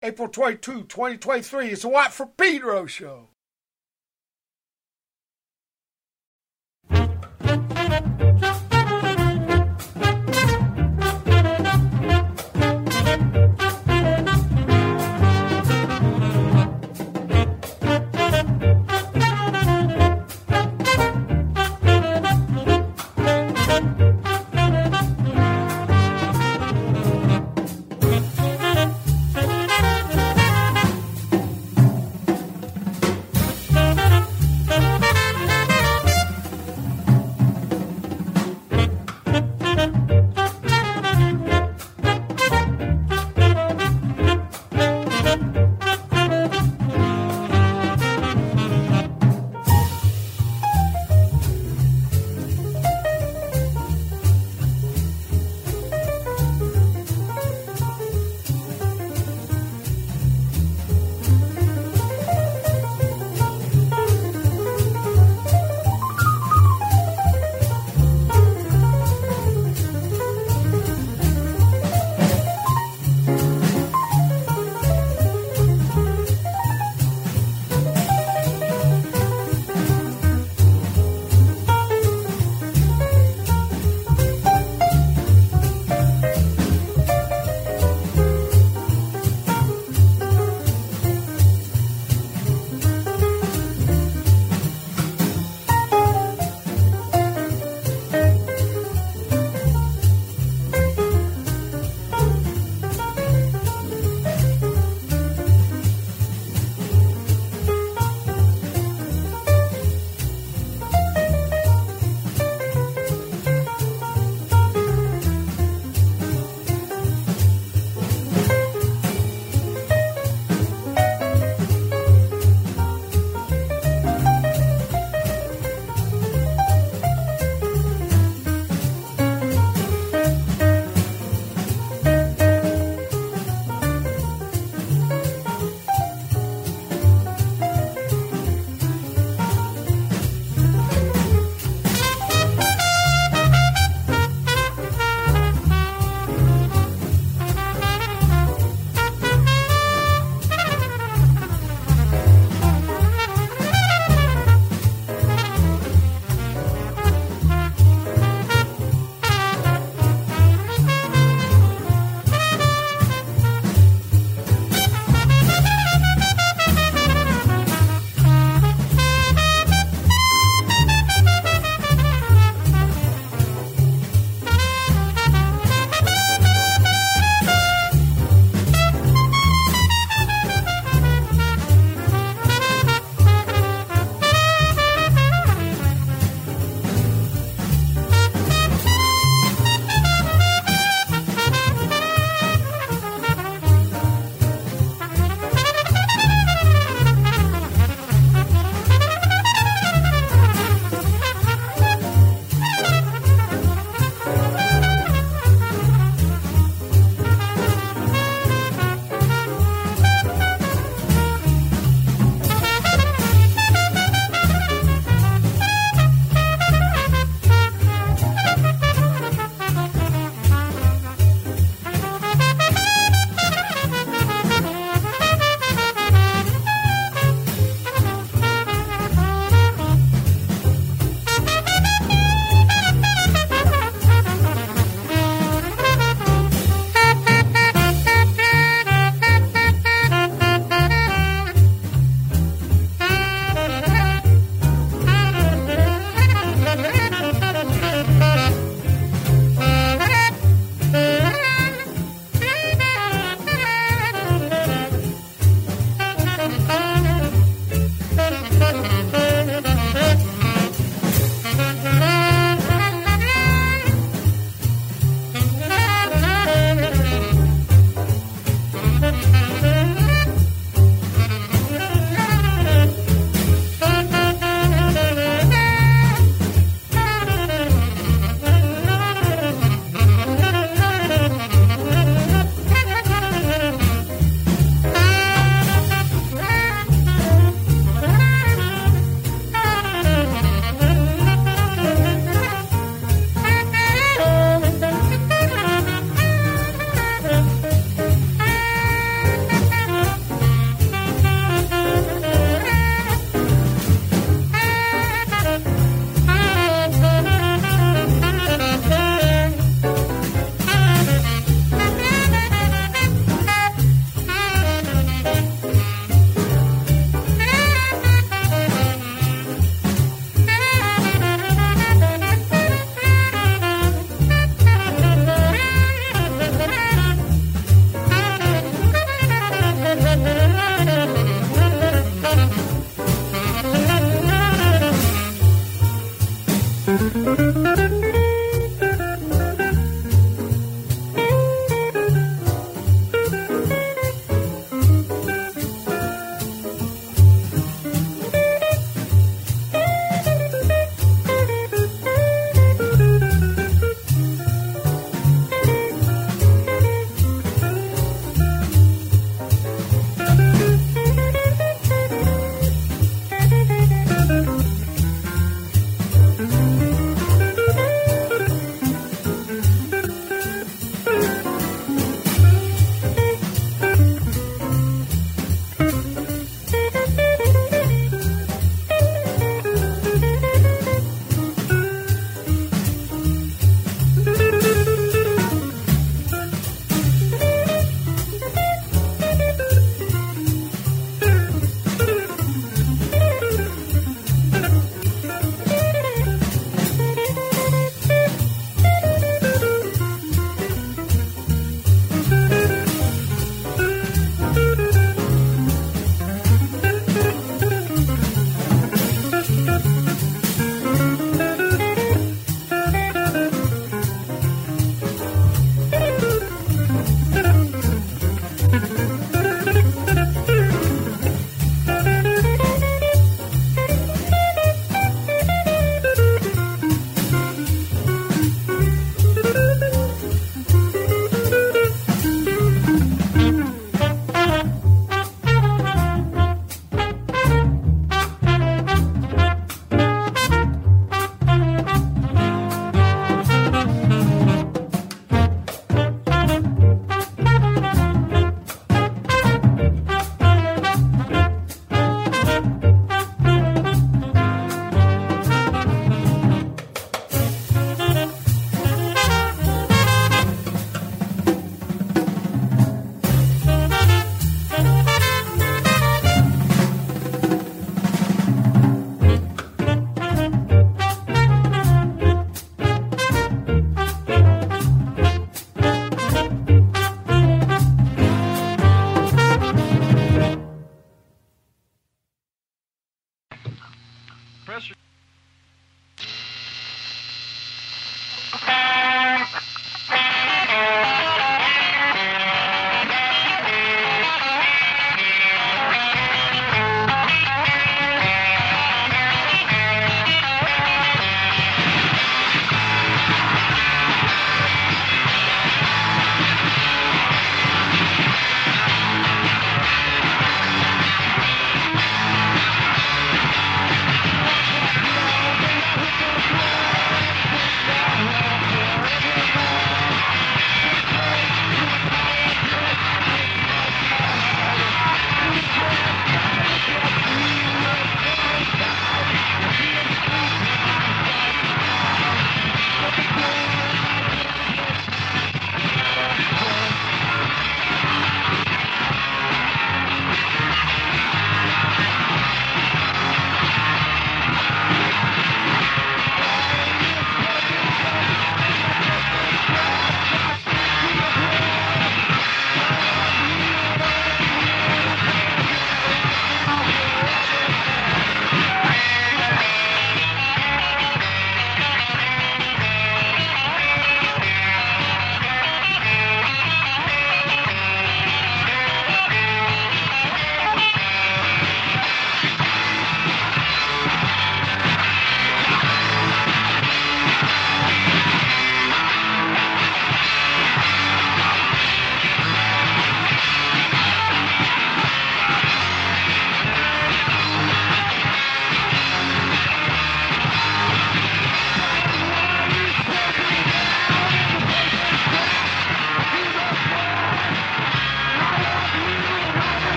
April 22, 2023. It's the Watt from Pedro show.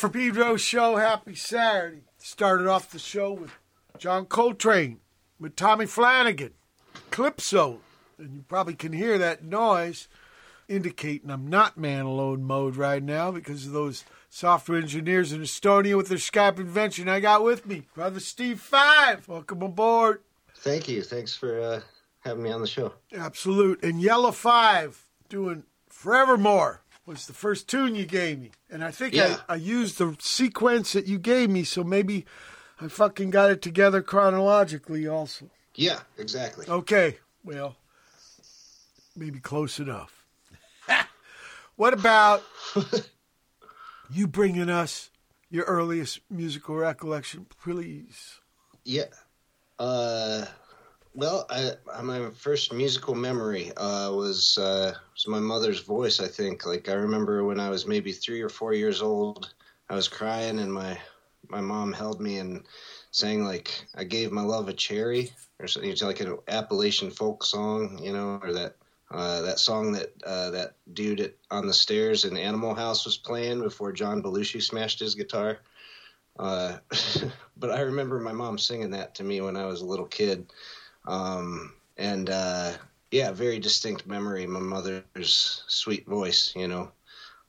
For Pedro show, happy Saturday. Started off the show with John Coltrane, with Tommy Flanagan, Eclypso, and you probably can hear that noise indicating I'm not man alone mode right now because of those software engineers in Estonia with their Skype invention I got with me. Brother Steve Five, welcome aboard. Thank you. Thanks for uh, having me on the show. Absolute. And Yellow Five doing Forevermore was the first tune you gave me. And I think Yeah. I, I used the sequence that you gave me, so maybe I fucking got it together chronologically also. Yeah, exactly. Okay, well, maybe close enough. what about you bringing us your earliest musical recollection, please? Yeah. Uh, well, I, my first musical memory uh, was uh, was my mother's voice. I think. Like I remember when I was maybe three or four years old, I was crying, and my my mom held me and sang like "I gave my love a cherry" or something. It's like an Appalachian folk song, you know, or that. Uh, that song that uh, that dude at, on the stairs in Animal House was playing before John Belushi smashed his guitar. Uh, but I remember my mom singing that to me when I was a little kid. Um, and uh, yeah, very distinct memory. My mother's sweet voice, you know.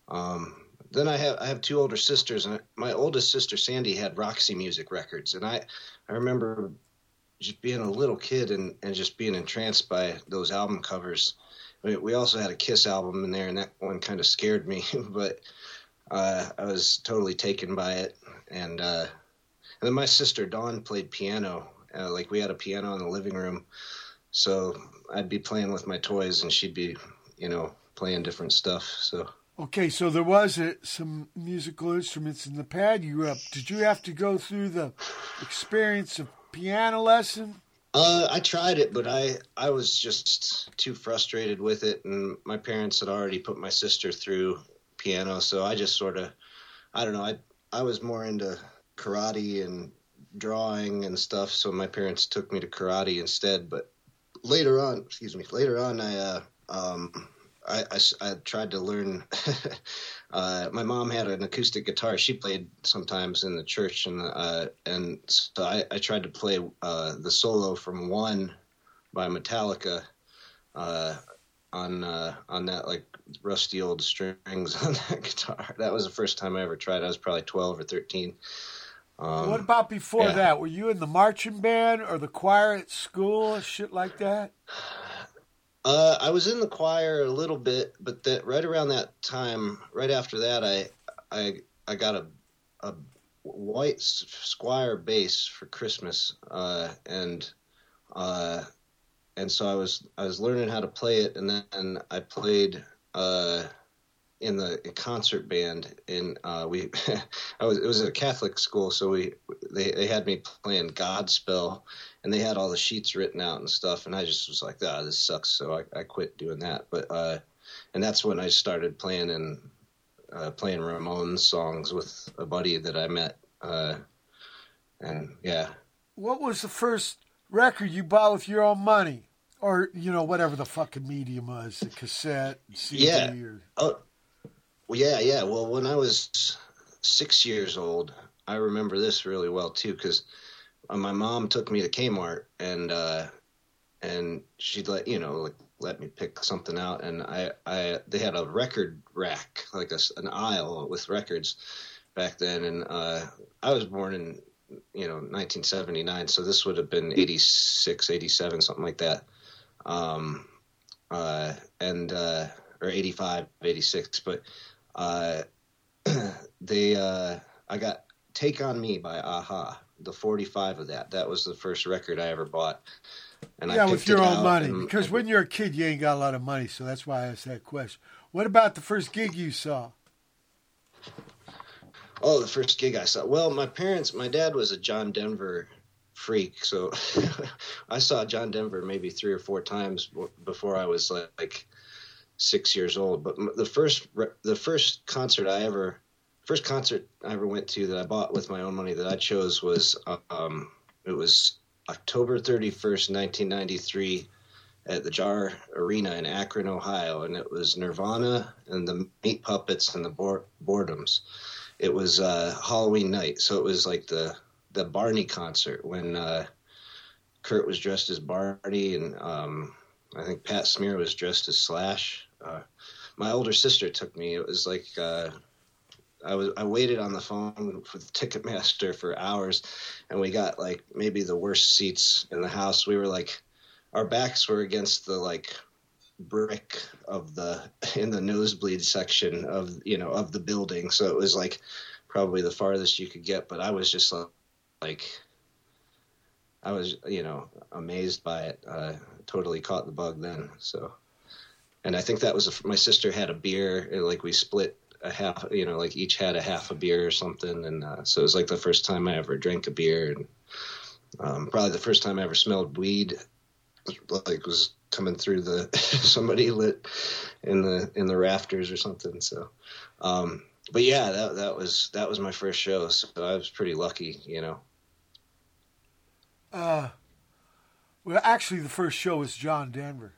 Um, then I have I have two older sisters, and my oldest sister Sandy had Roxy Music records, and I I remember just being a little kid and, and just being entranced by those album covers. We, we also had a Kiss album in there, and that one kind of scared me, but uh, I was totally taken by it. And uh, and then my sister Dawn played piano. Uh, like we had a piano in the living room, so I'd be playing with my toys, and she'd be, you know, playing different stuff. So Okay, so there was a, some musical instruments in the pad you grew up. Did you have to go through the experience of piano lesson? Uh, I tried it, but I I was just too frustrated with it, and my parents had already put my sister through piano, so I just sort of, I don't know, I I was more into karate and drawing and stuff, so my parents took me to karate instead. But later on, excuse me, later on, I uh, um, I I tried to learn. uh, my mom had an acoustic guitar. She played sometimes in the church, and uh, and so I, I tried to play uh, the solo from One by Metallica uh, on uh, on that like rusty old strings on that guitar. That was the first time I ever tried. I was probably twelve or thirteen. Um, what about before yeah. that? Were you in the marching band or the choir at school, shit like that? Uh, I was in the choir a little bit, but that right around that time, right after that, I I I got a a white Squier bass for Christmas, uh, and uh, and so I was I was learning how to play it, and then I played uh, in the concert band. In uh, we I was it was at a Catholic school, so we they they had me playing Godspell and they had all the sheets written out and stuff and i just was like ah this sucks so i, I quit doing that but uh and that's when i started playing and uh playing ramones songs with a buddy that i met uh and yeah What was the first record you bought with your own money? Or, you know, whatever the fucking medium was, the cassette, CD, Yeah. or oh well, yeah yeah. Well when i was six years old i remember this really well too because my mom took me to kmart and uh and she'd let you know like let me pick something out. And i i they had a record rack like a, an aisle with records back then. And uh i was born in you know 1979 so this would have been 86 87 something like that. Um uh and uh or 85 86 but uh they uh i got take on me by a-ha the 45 of that that was the first record i ever bought and yeah, I with your own money. and- Because when you're a kid, you ain't got a lot of money, so that's why I asked that question. What about the first gig you saw? Oh, the first gig I saw. Well, my parents, my dad was a John Denver freak, so I saw John Denver maybe three or four times before I was like, like six years old. But the first, the first concert I ever, first concert I ever went to that I bought with my own money that I chose was, um, it was October thirty first, nineteen ninety three. At the Jar Arena in Akron, Ohio, and it was Nirvana and the Meat Puppets and the Boredoms it was uh, Halloween night, so it was like the the Barney concert when uh, Kurt was dressed as Barney, and um, I think Pat Smear was dressed as Slash. Uh, my older sister took me. It was like uh, I was I waited on the phone with Ticketmaster for hours, and we got like maybe the worst seats in the house. We were like, our backs were against the like brick of the in the nosebleed section of you know of the building, so it was like probably the farthest you could get. But I was just like, I was you know amazed by it. Uh, totally caught the bug then. So, and I think that was a, my sister had a beer. Like we split a half, you know, like each had a half a beer or something, and uh, so it was like the first time I ever drank a beer, and um, probably the first time I ever smelled weed. Like was coming through the somebody lit in the in the rafters or something. So, um, but yeah, that that was that was my first show, so I was pretty lucky, you know. Uh, well, actually, the first show was John Denver.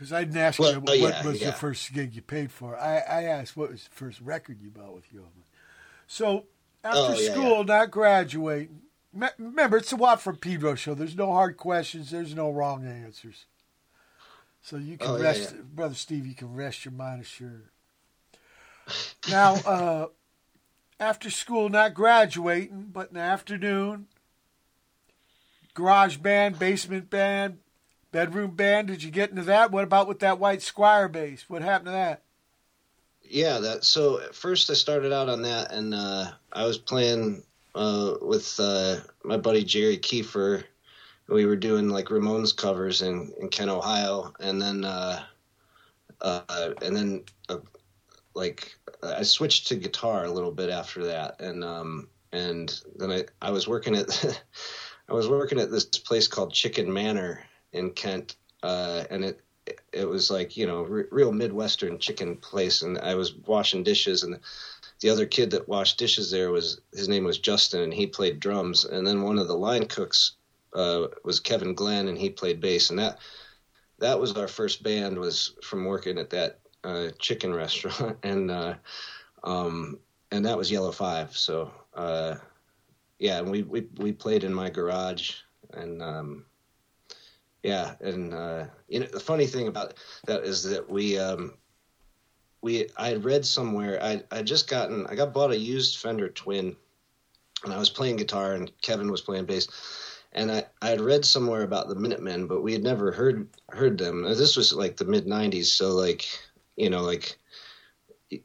Because I didn't ask well, you what yeah, was yeah. the first gig you paid for. I, I asked what was the first record you bought with Yeoman. So after oh, yeah, school, not graduating. Remember, it's a Watt from Pedro show. There's no hard questions. There's no wrong answers. So you can oh, rest, brother Steve. You can rest your mind assured. now, uh, after school, not graduating, but in the afternoon, garage band, basement band, bedroom band. Did you get into that? What about with that white Squier bass? What happened to that? Yeah, that. So at first I started out on that, and uh, I was playing uh, with uh, my buddy Jerry Kiefer. We were doing like Ramones covers in, in Kent, Ohio, and then uh, uh, and then uh, like I switched to guitar a little bit after that, and um, and then I I was working at I was working at this place called Chicken Manor in Kent, uh, and it it was like you know real midwestern chicken place, and I was washing dishes, and the other kid that washed dishes there was his name was Justin, and he played drums, and then one of the line cooks uh, was Kevin Glenn, and he played bass, and that that was our first band was from working at that uh, chicken restaurant, and uh, um, and that was Yellow Five, so. Uh, yeah, and we, we we played in my garage, and um, yeah, and uh, you know the funny thing about that is that we um, we I had read somewhere I I just gotten I got bought a used Fender Twin, and I was playing guitar and Kevin was playing bass, and I I had read somewhere about the Minutemen, but we had never heard heard them. This was like the mid '90s, so like you know like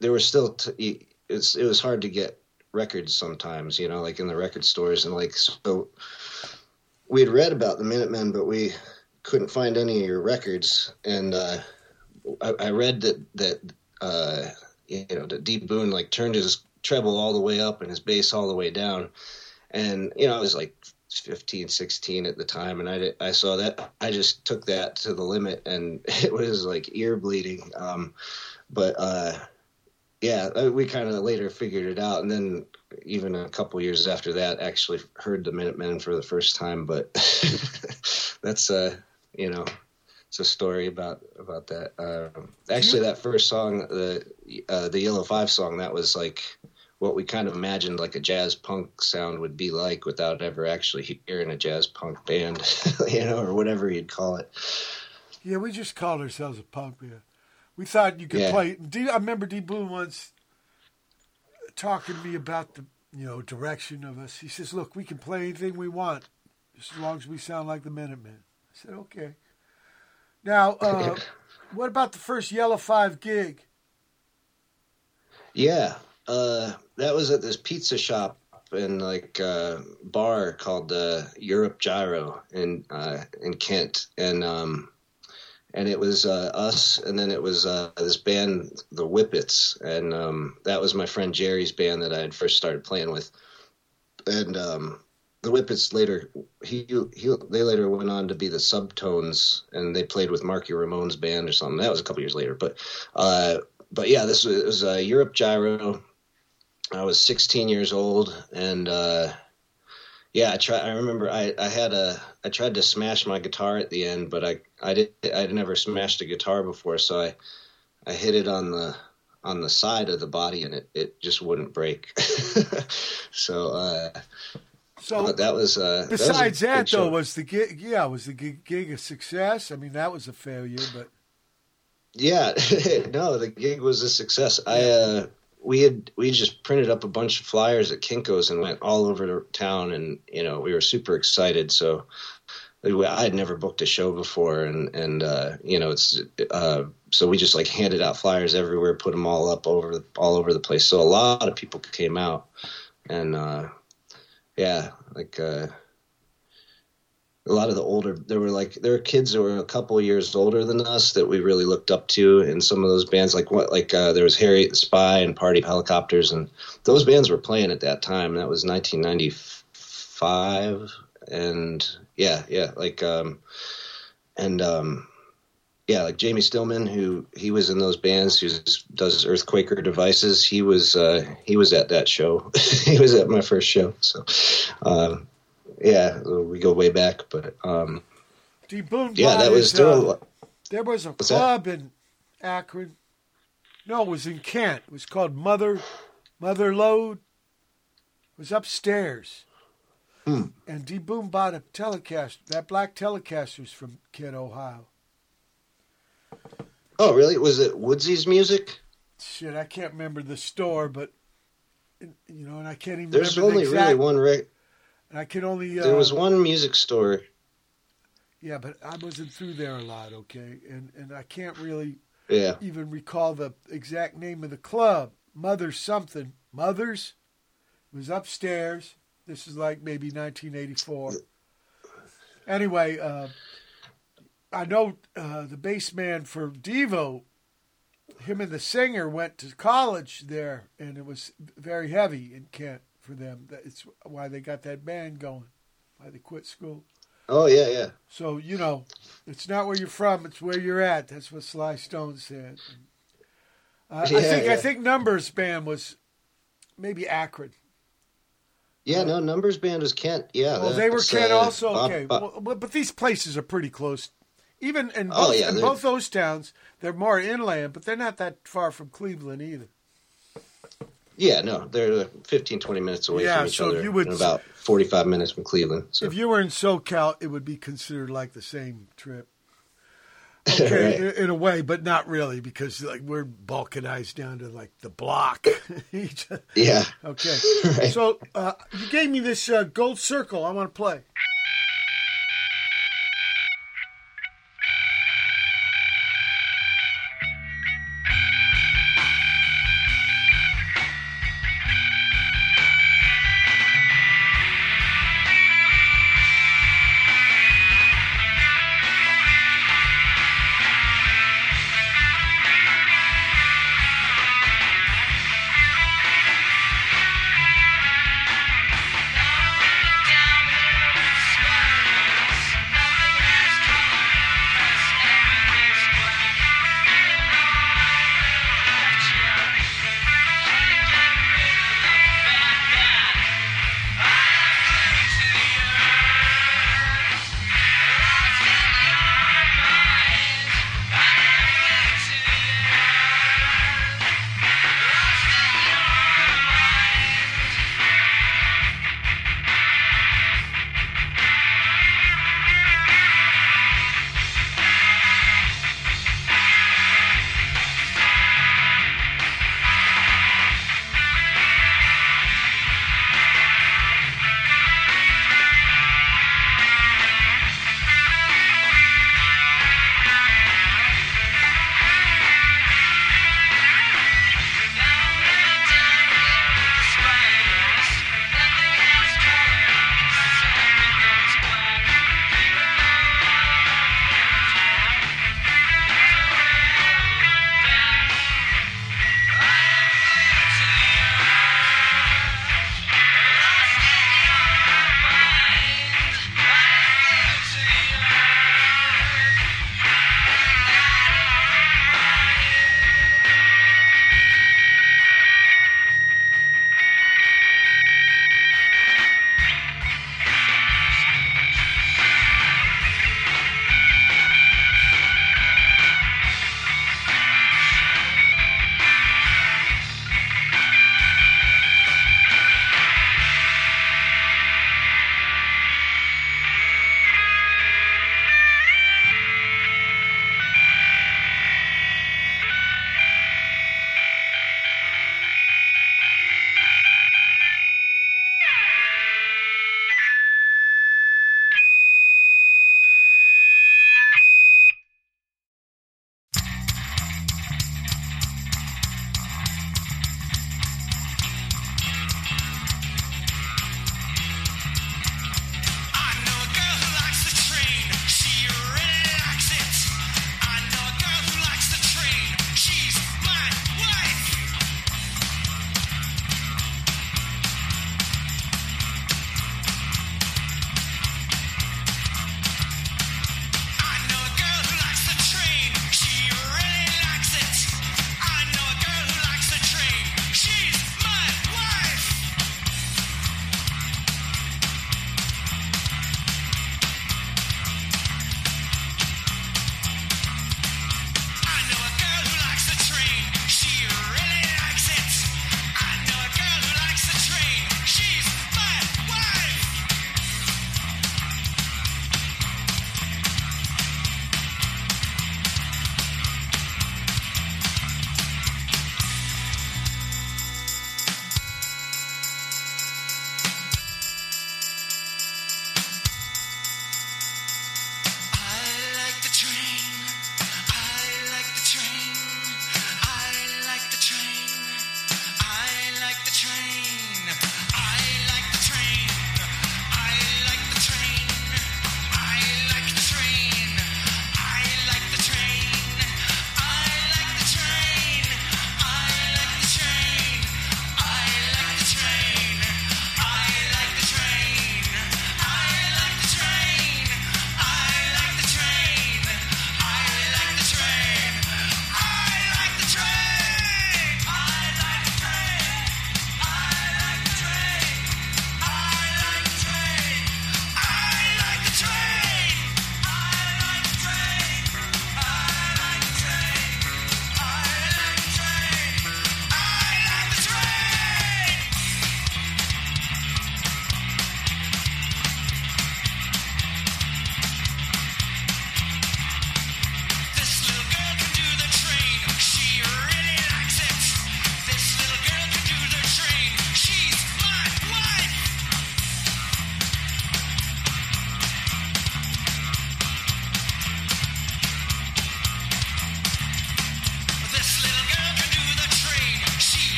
there were still t- it's it was hard to get records sometimes, you know, like in the record stores and like so. We had read about the Minutemen, but we couldn't find any of your records, and uh, I, I, read that that uh, you know that D Boon like turned his treble all the way up and his bass all the way down, and you know I was like 15, 16 at the time, and I I saw that I just took that to the limit, and it was like ear bleeding. Um, but uh, yeah, uh, we kind of later figured it out, and then even a couple years after that, actually heard the Minutemen for the first time. But that's uh you know, it's a story about about that. Uh, actually, that first song, the uh, the Yellow Five song, that was like what we kind of imagined like a jazz punk sound would be like without ever actually hearing a jazz punk band, you know, or whatever you'd call it. Yeah, we just called ourselves a punk band. We thought you could yeah. play. D, I remember D Boon once talking to me about the you know direction of us. He says, "Look, we can play anything we want, as long as we sound like the Minutemen." I said, okay. Now, uh, what about the first Yellow Five gig? Yeah, uh, that was at this pizza shop and like a uh, bar called uh, Europe Gyro in uh, in Kent, and um, and it was uh, us, and then it was uh, this band, the Whippets, and um, that was my friend Jerry's band that I had first started playing with, and um, the Whippets later he he they later went on to be the Subtones and they played with Marky Ramone's band or something. That was a couple years later, but uh, but yeah, this was, was uh, Europe Gyro. I was 16 years old and uh, yeah, I try. I remember I, I had a I tried to smash my guitar at the end, but I I did I'd never smashed a guitar before, so I I hit it on the on the side of the body, and it, it just wouldn't break. so uh, So but that was uh, besides that, that, was good though, show. was the gig? Yeah, was the gig, gig a success? I mean, that was a failure, but Yeah, no, the gig was a success. I uh, we had we just printed up a bunch of flyers at Kinkos and went all over the town, and you know we were super excited. So I had never booked a show before, and and uh, you know it's uh, so we just like handed out flyers everywhere, put them all up over all over the place. So a lot of people came out, and uh, yeah, like. Uh, a lot of the older there were like there were kids that were a couple years older than us that we really looked up to in some of those bands like what like uh, there was harriet the spy and party helicopters and those bands were playing at that time that was 1995 and yeah yeah like um and um yeah like jamie stillman who he was in those bands who does earthquaker devices he was uh he was at that show he was at my first show so um yeah, we go way back, but um, yeah, that was uh, there was a What's that? club in Akron. No, it was in Kent. It was called Mother Mother Load. It was upstairs. Hmm. And D Boon bought a Telecaster. That black Telecaster's from Kent, Ohio. Oh, really? Was it Woodsy's music? Shit, I can't remember the store, but you know, and I can't even There's remember only the exact. really one. Re- And I can only. Uh, there was one music store. Yeah, but I wasn't through there a lot. Okay, and and I can't really Yeah, even recall the exact name of the club. Mother's something. Mother's. It was upstairs. This is like maybe 1984. Anyway, uh, I know uh, the bass man for Devo. Him and the singer went to college there, and it was very heavy in Kent for them. That's why they got that band going. Why they quit school. Oh yeah, yeah. So you know, it's not where you're from; it's where you're at. That's what Sly Stone said. Uh, I Yeah, think I think Numbers band was maybe Akron. Yeah, no, Numbers Band was Kent. Yeah, Well, they were Kent uh, also. Bob- Okay, Bob- well, but these places are pretty close. Even in both, Oh, yeah, in both those towns, they're more inland, but they're not that far from Cleveland either. yeah, no, they're uh, 15, 20 minutes away Yeah, from each so other. you would- and about forty-five minutes from Cleveland. So If you were in SoCal, it would be considered like the same trip. Okay, Right. in, in a way, but not really because like we're balkanized down to like the block. Yeah, okay, Right. so uh, you gave me this uh, gold circle. I want to play.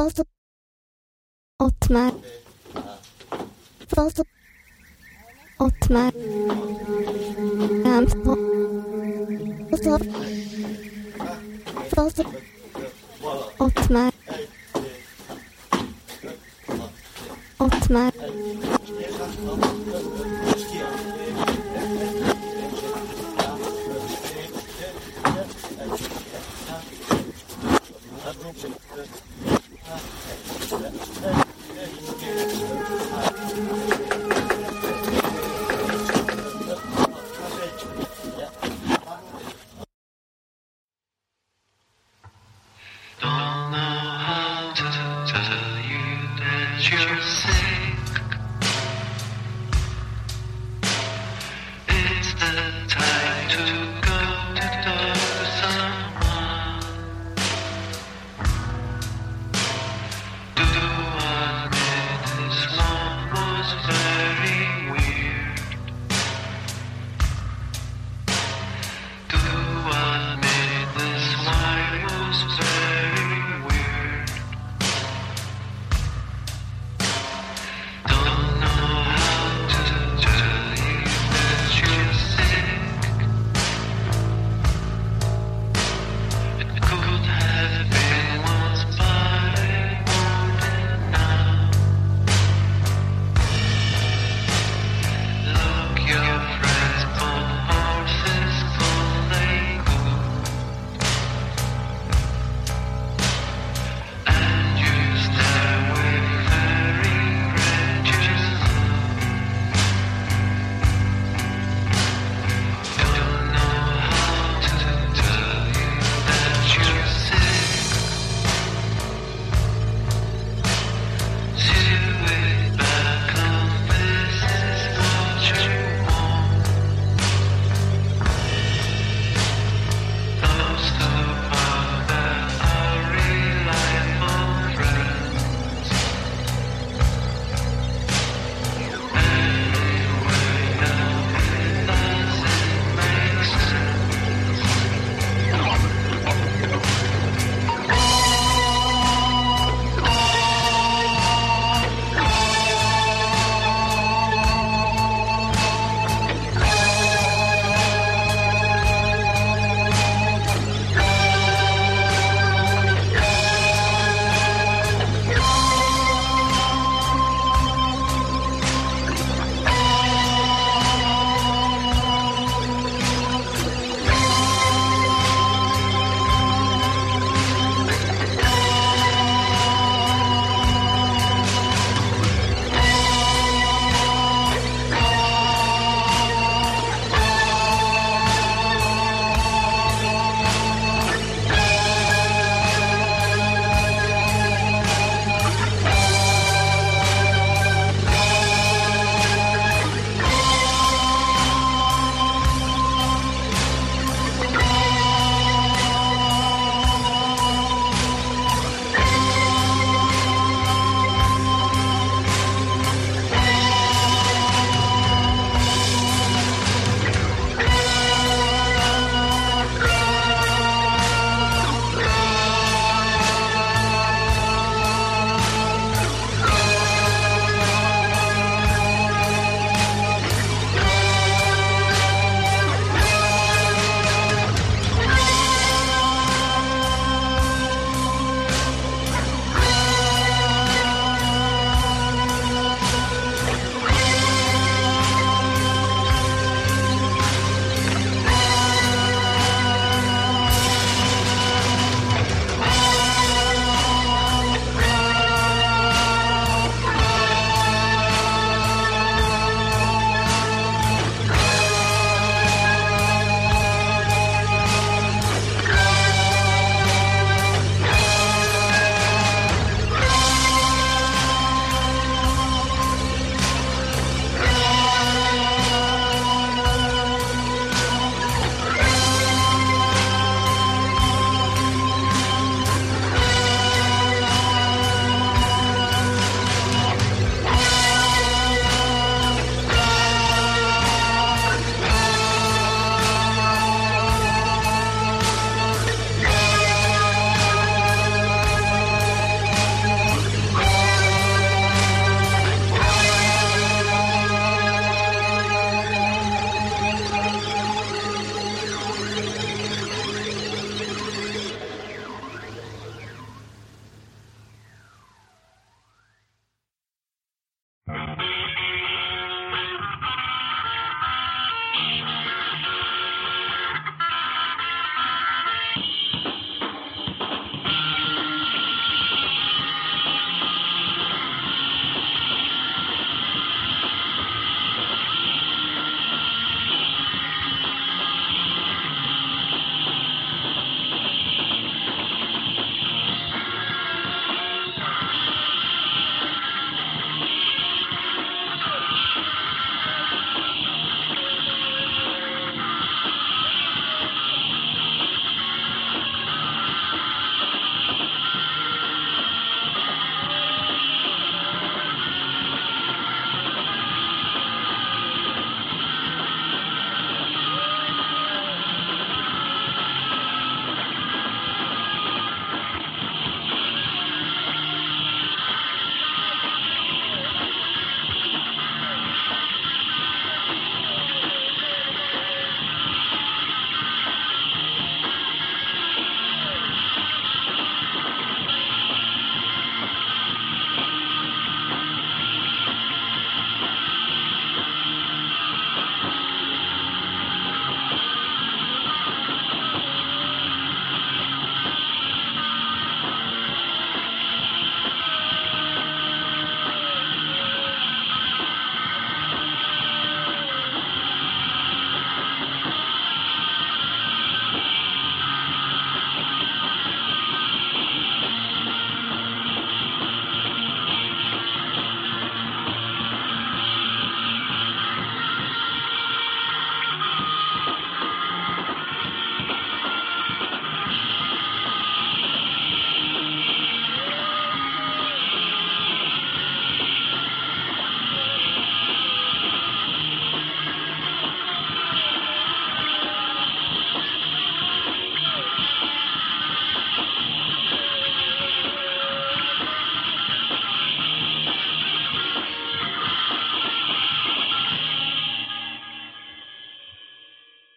Frost. Ottmar. Frost. Ottmar. Ramp. Frost. Frost. Ottmar. Ottmar. Thank you. はい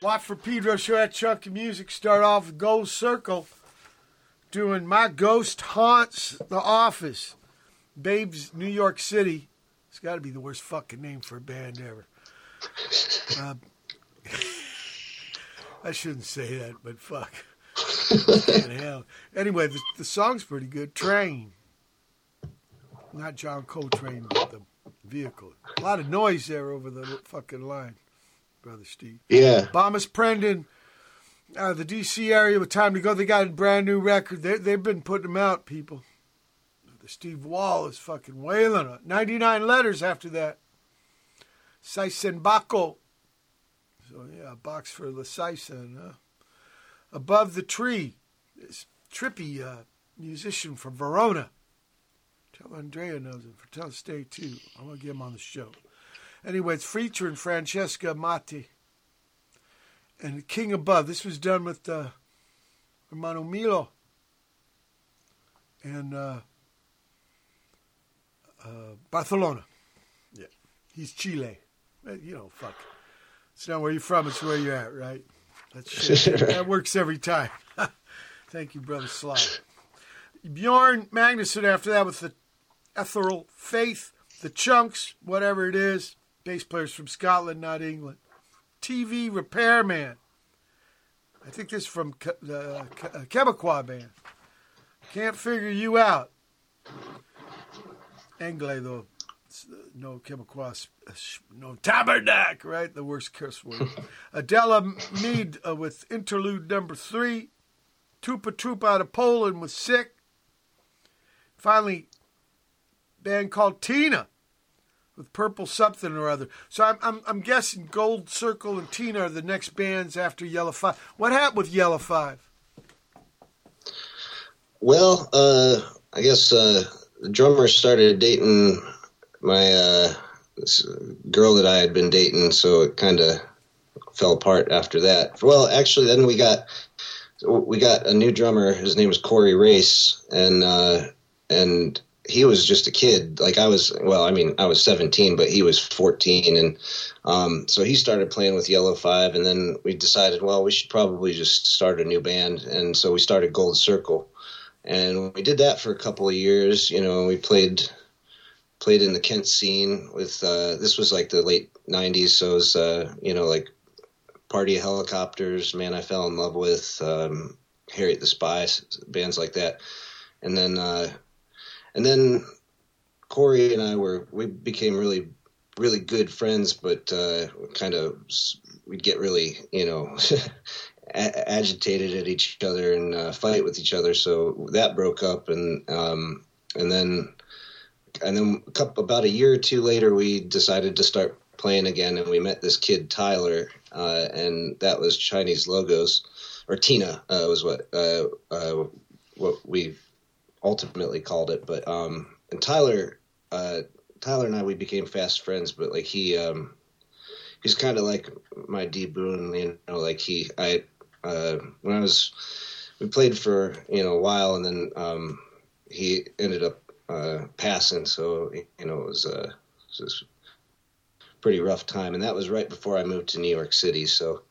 Watt from Pedro show that chunk of music. Start off with Gold Circle doing My Ghost Haunts the Office. Babes, New York City. It's got to be the worst fucking name for a band ever. Uh, I shouldn't say that, but fuck. Hell. Anyway, the, the song's pretty good. Train. Not John Coltrane, but the vehicle. A lot of noise there over the fucking line, Brother Steve. Yeah. Bomis Prendin, uh, the D.C. area with Time to Go. They got a brand new record. They, they've been putting them out, people. The Steve Wall is fucking wailing on. 99 letters after that. Saisenbako. So, yeah, a box for the Saisen. Huh? Above the Tree. This trippy uh, musician from Verona. Tell Andrea knows him. For tell stay too. I'm gonna get him on the show. Anyway, it's featuring Francesca Amati and King Above. This was done with uh, Hermano Milo and uh, uh, Barcelona. Yeah, he's Chile. You know, fuck. It's not where you're from. It's where you're at, right? That's that works every time. Thank you, brother Sly. Bjorn Magnusson after that with the Ethereal Faith, the Chunks, whatever it is. Bass players from Scotland, not England. Tee Vee Repairmann. I think this is from the uh, Quebecois band. Can't figure you out. Anglais, though. Uh, No Quebecois, uh, no tabernacle, right? The worst curse word. Adela Mede uh, with interlude number three. Trupa Trupa out of Poland with Sick. Finally, band called Tina with Purple Something or Other. So I'm, I'm, I'm guessing Gold Circle and Tina are the next bands after Yellow Five. What happened with Yellow Five? Well, uh, I guess uh, the drummer started dating my uh, girl that I had been dating, so it kind of fell apart after that. Well, actually, then we got we got a new drummer. His name was Corey Race, and uh, and he was just a kid. Like I was, well, I mean, I was 17, but he was 14, and um, so he started playing with Yellow Five, and then we decided, well, we should probably just start a new band, and so we started Gold Circle. And we did that for a couple of years. You know, we played played in the Kent scene with uh, this was like the late '90s, so it was uh, you know like Party Helicopters, Man I Fell in Love with, um, Harriet the Spy, bands like that, and then uh, and then Corey and I were we became really really good friends, but uh, kind of we'd get really you know a- agitated at each other and uh, fight with each other. So that broke up, and um, and then and then a couple, about a year or two later, we decided to start playing again, and we met this kid Tyler, uh, and that was Chinese Logos, or Tina uh, was what uh, uh, what we ultimately called it. But um, and Tyler, uh, Tyler and I, we became fast friends. But like he, um, he's kind of like my D Boon, you know, like he, I, uh, when I was, we played for you know a while, and then um, he ended up uh, passing. So you know it was, uh, it was a pretty rough time, and that was right before I moved to New York City. So,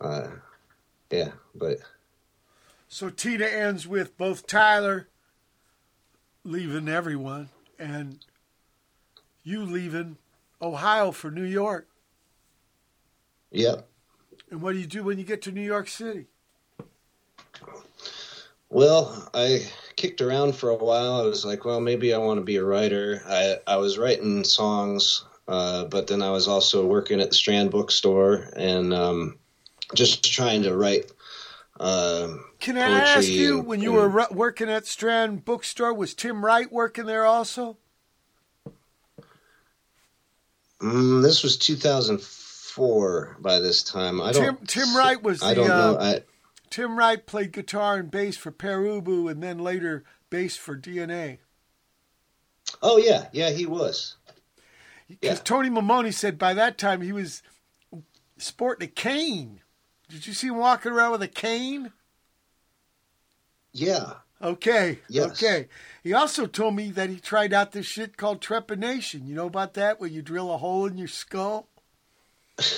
uh, yeah, but So Tina ends with both Tyler leaving everyone and you leaving Ohio for New York. yeah. And what do you do when you get to New York City? Well, I kicked around for a while. I was like, well, maybe I want to be a writer. I I was writing songs, uh, but then I was also working at the Strand bookstore and um, just trying to write. Um, Can I ask you, and- when you and- were working at Strand Bookstore, was Tim Wright working there also? Mm, this was 2004 by this time. I Tim don't. Tim Wright was I the don't know. uh, I Tim Wright played guitar and bass for Pere Ubu and then later bass for DNA. oh yeah, yeah, he was. Because Yeah. Tony Maimone said by that time he was sporting a cane. Did you see him walking around with a cane? Yeah. Okay. Yes. Okay. He also told me that he tried out this shit called trepanation. You know about that, where you drill a hole in your skull?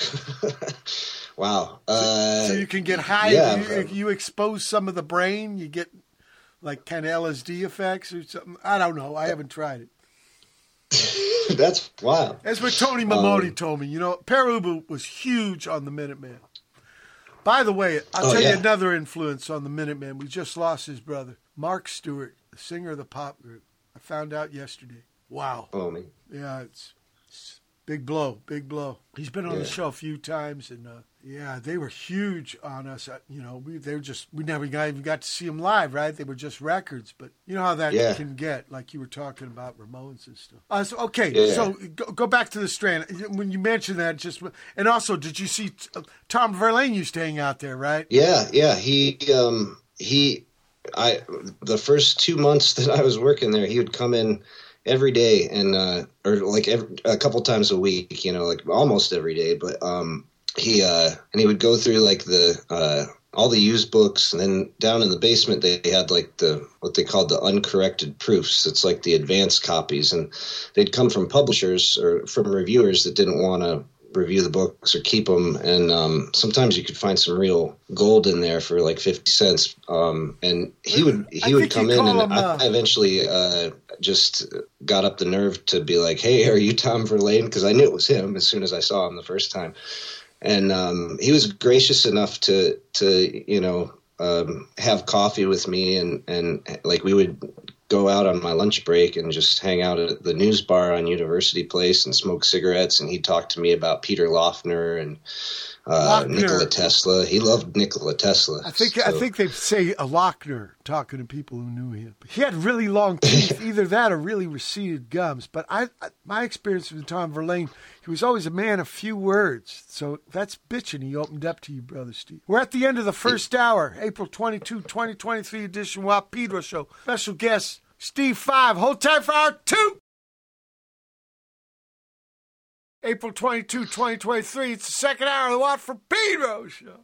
Wow. Uh, so you can get high. yeah, you, you expose some of the brain, you get like kind of LSD effects or something. I don't know. I haven't tried it. that's wow. That's what Tony Maimone Um, told me. You know, Pere Ubu was huge on the Minutemen. By the way, I'll Oh, tell yeah. you another influence on the Minutemen. We just lost his brother, Mark Stewart, the singer of the pop group. I found out yesterday. Wow. Oh me. Yeah, it's big blow, big blow. He's been on the show a few times, and uh, yeah, they were huge on us. Uh, you know, we they were just we never got, even got to see them live, right? They were just records, but you know how that Yeah. can get, like you were talking about Ramones and stuff. Uh, so, okay, Yeah. so go, go back to the Strand when you mentioned that. Just and also, did you see uh, Tom Verlaine used to hang out there, right? Yeah, yeah. He um he I the first two months that I was working there, he would come in every day and uh or like every, a couple times a week, you know, like almost every day, but um he uh and he would go through like the uh all the used books and then down in the basement they had like the what they called the uncorrected proofs. It's like the advanced copies and they'd come from publishers or from reviewers that didn't want to review the books or keep them and um, sometimes you could find some real gold in there for like 50 cents um, and he would I he would come in and him, uh, I, I eventually uh, just got up the nerve to be like hey are you tom verlaine? Because i knew it was him as soon as i saw him the first time. And um, he was gracious enough to to you know um, have coffee with me and and like we would go out on my lunch break and just hang out at the news bar on University Place and smoke cigarettes and he'd talk to me about Peter Laughner and uh, Nikola Tesla. He loved Nikola Tesla. I think I think they say a Laughner talking to people who knew him. He had really long teeth, either that or really receded gums. But I, I my experience with Tom Verlaine, he was always a man of few words. So that's bitching. He opened up to you, brother Steve. We're at the end of the first hour, April 22, 2023 edition Wap Pedro Show. Special guest Steve Five. Hold tight for hour two. April 22, 2023. It's the second hour of the Watt from Pedro Show.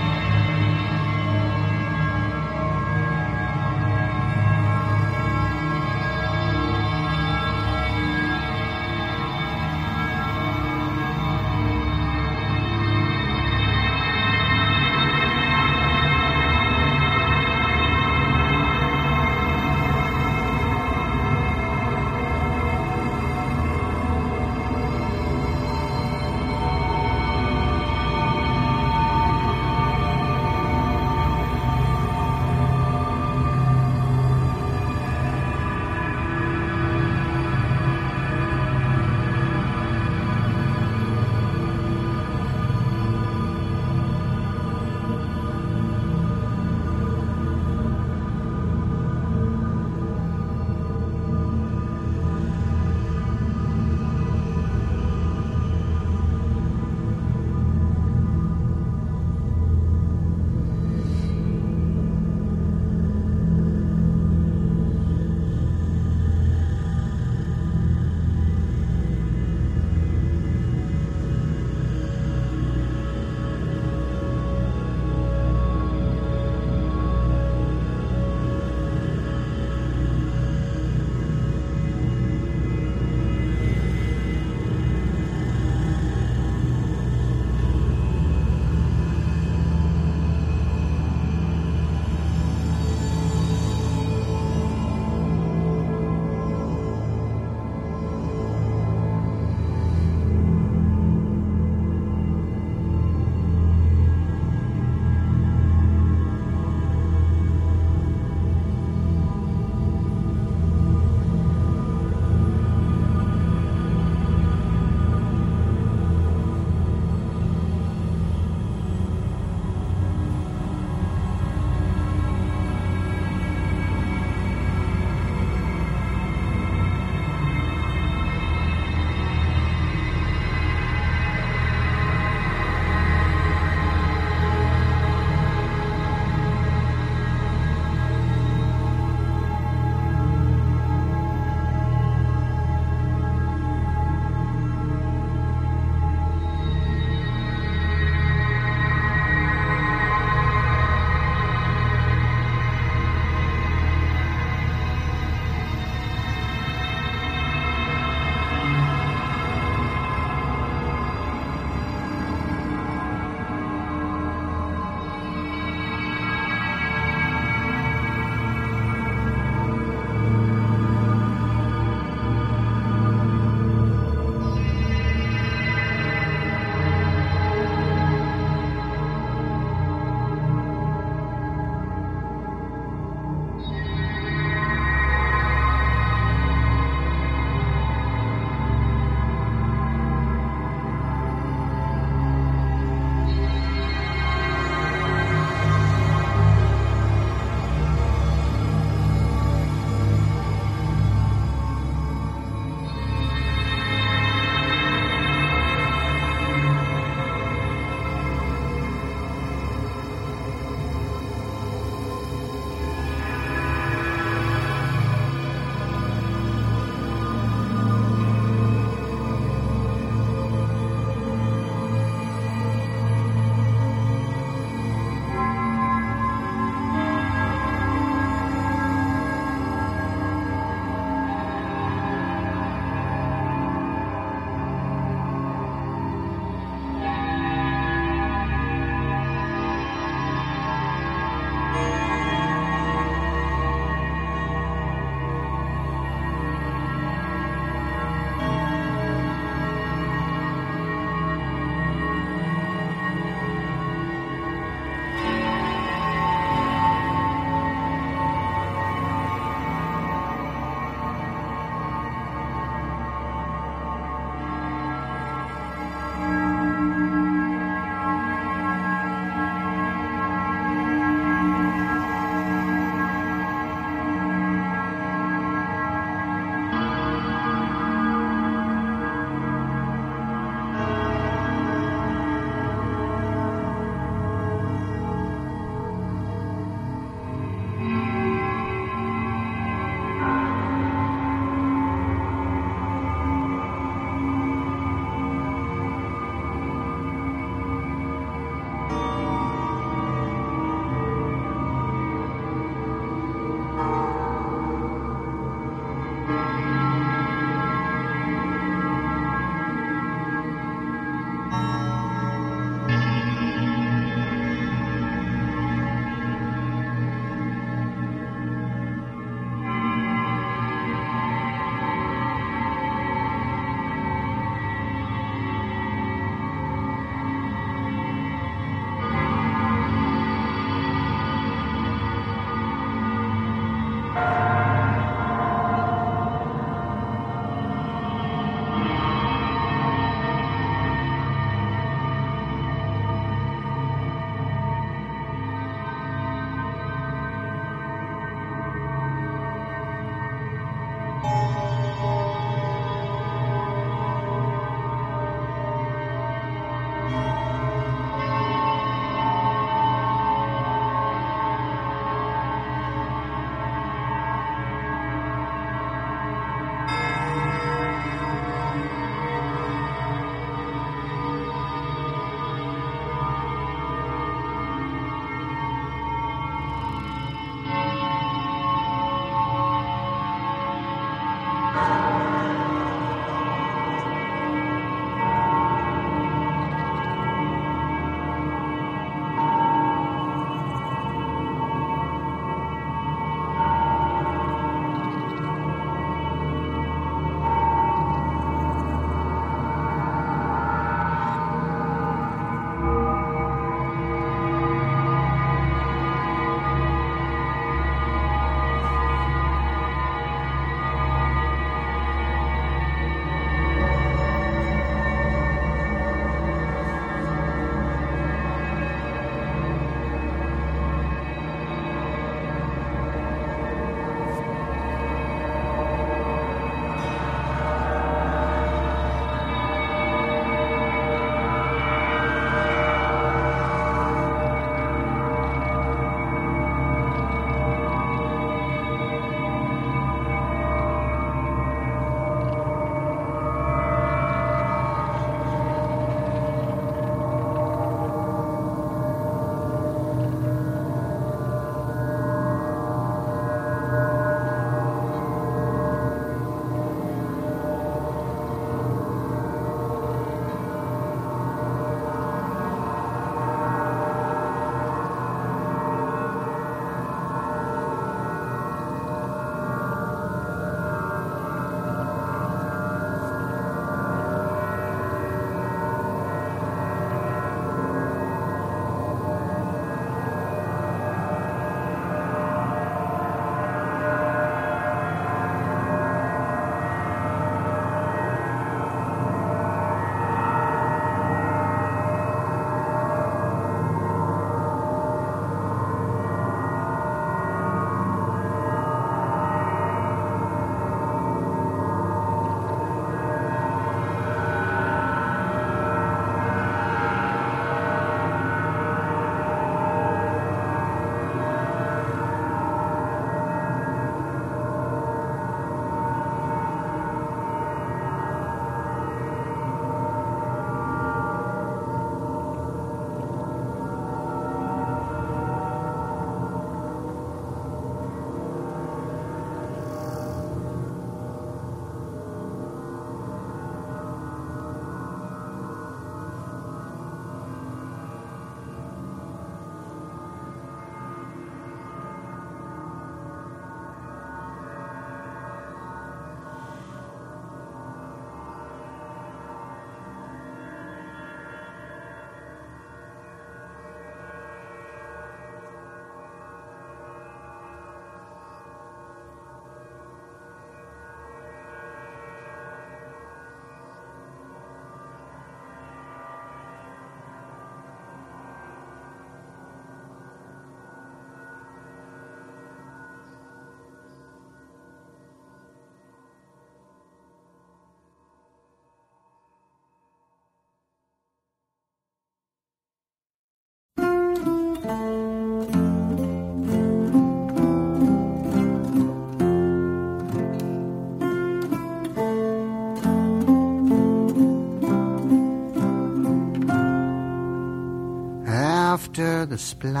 after the splice.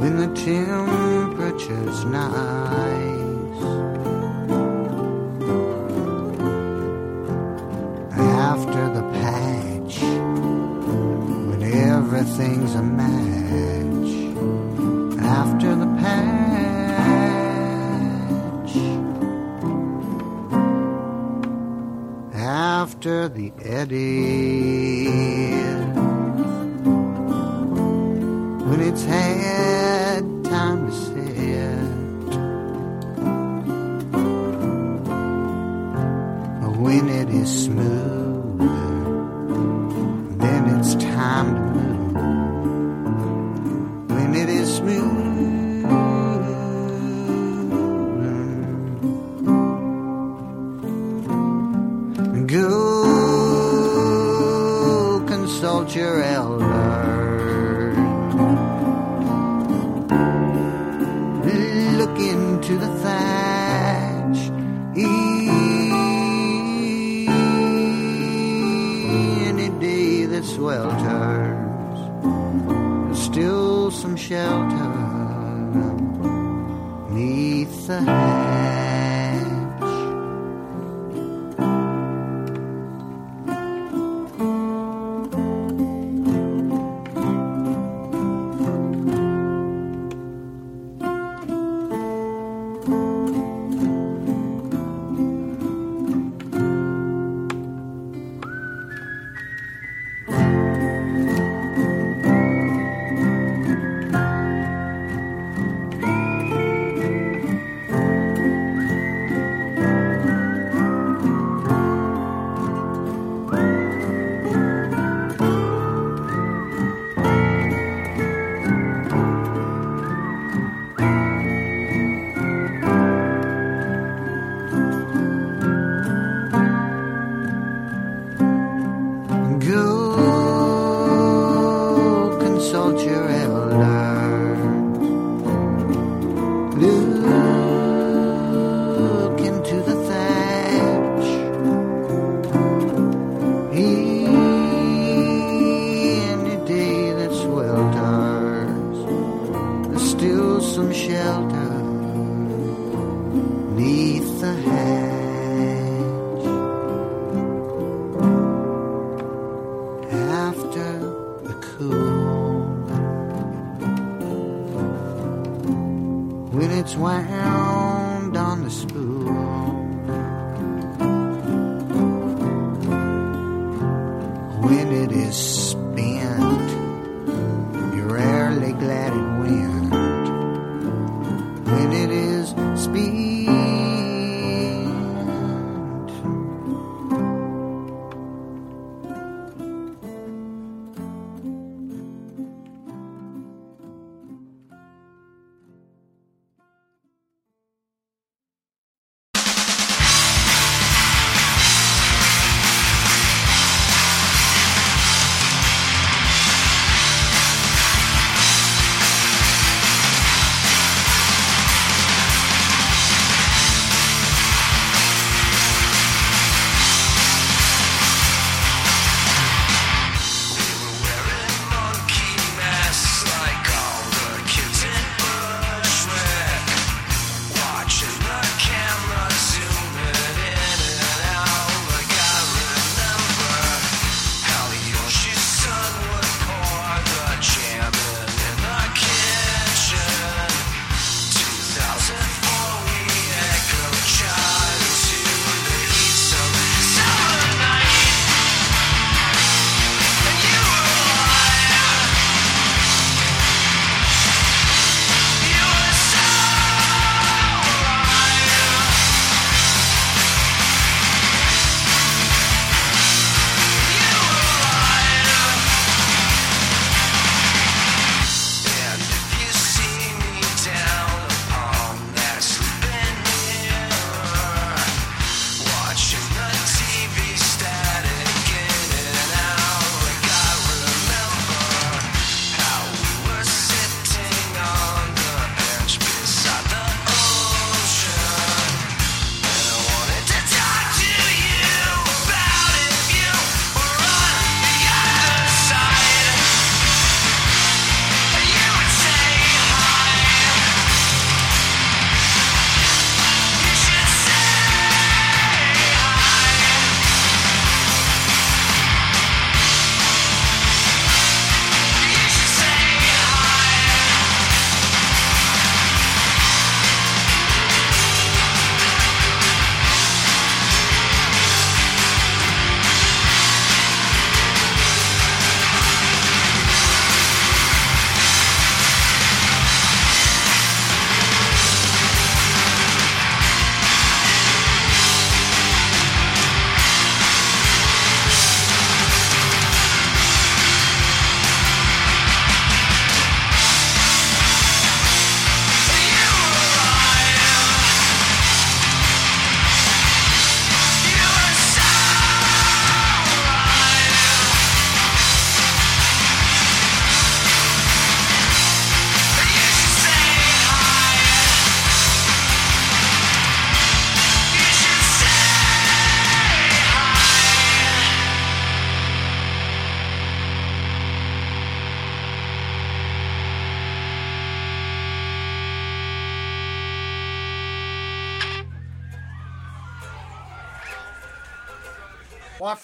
When the temperature's nice, after the patch, when everything's a match, after the patch. after the eddy. When it's hanging.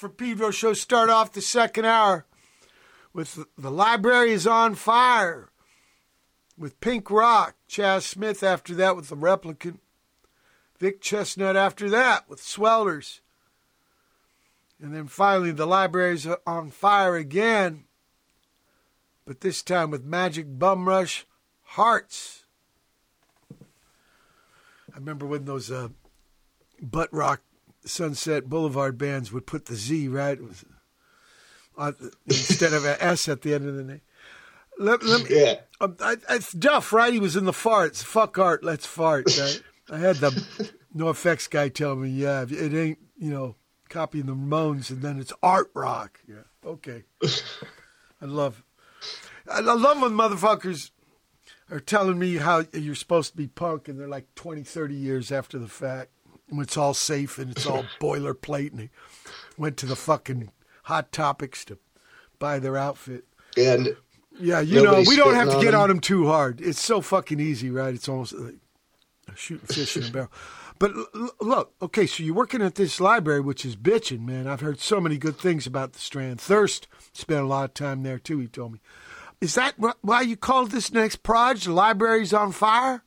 For Pedro show start off the second hour with The Library is on Fire with Pink Rock, Chas Smith after that with The Replicant, Vic Chesnutt after that with Swelters. And then finally, The Library is on Fire again, but this time with Magic Bum Rush Hearts. I remember when those uh, butt rock Sunset Boulevard bands would put the Z right uh, instead of an S at the end of the name. Let, let me, Yeah. um, I, it's Duff, right? He was in the Fartz. Fuck art, let's fart. Right? I had the NOFX guy tell me, yeah, it ain't you know copying the Ramones, and then it's art rock. Yeah, okay. I love, I love when motherfuckers are telling me how you're supposed to be punk, and they're like 20, 30 years after the fact, when it's all safe and it's all boilerplate, and they went to the fucking Hot Topics to buy their outfit. And Yeah, you know, we don't have to get on them. too hard. It's so fucking easy, right? It's almost like shooting fish in a barrel. But l- l- look, okay, so you're working at this library, which is bitching, man. I've heard so many good things about the Strand. Thirst spent a lot of time there too. He told me. Is that why you called this next proj? The library's on fire.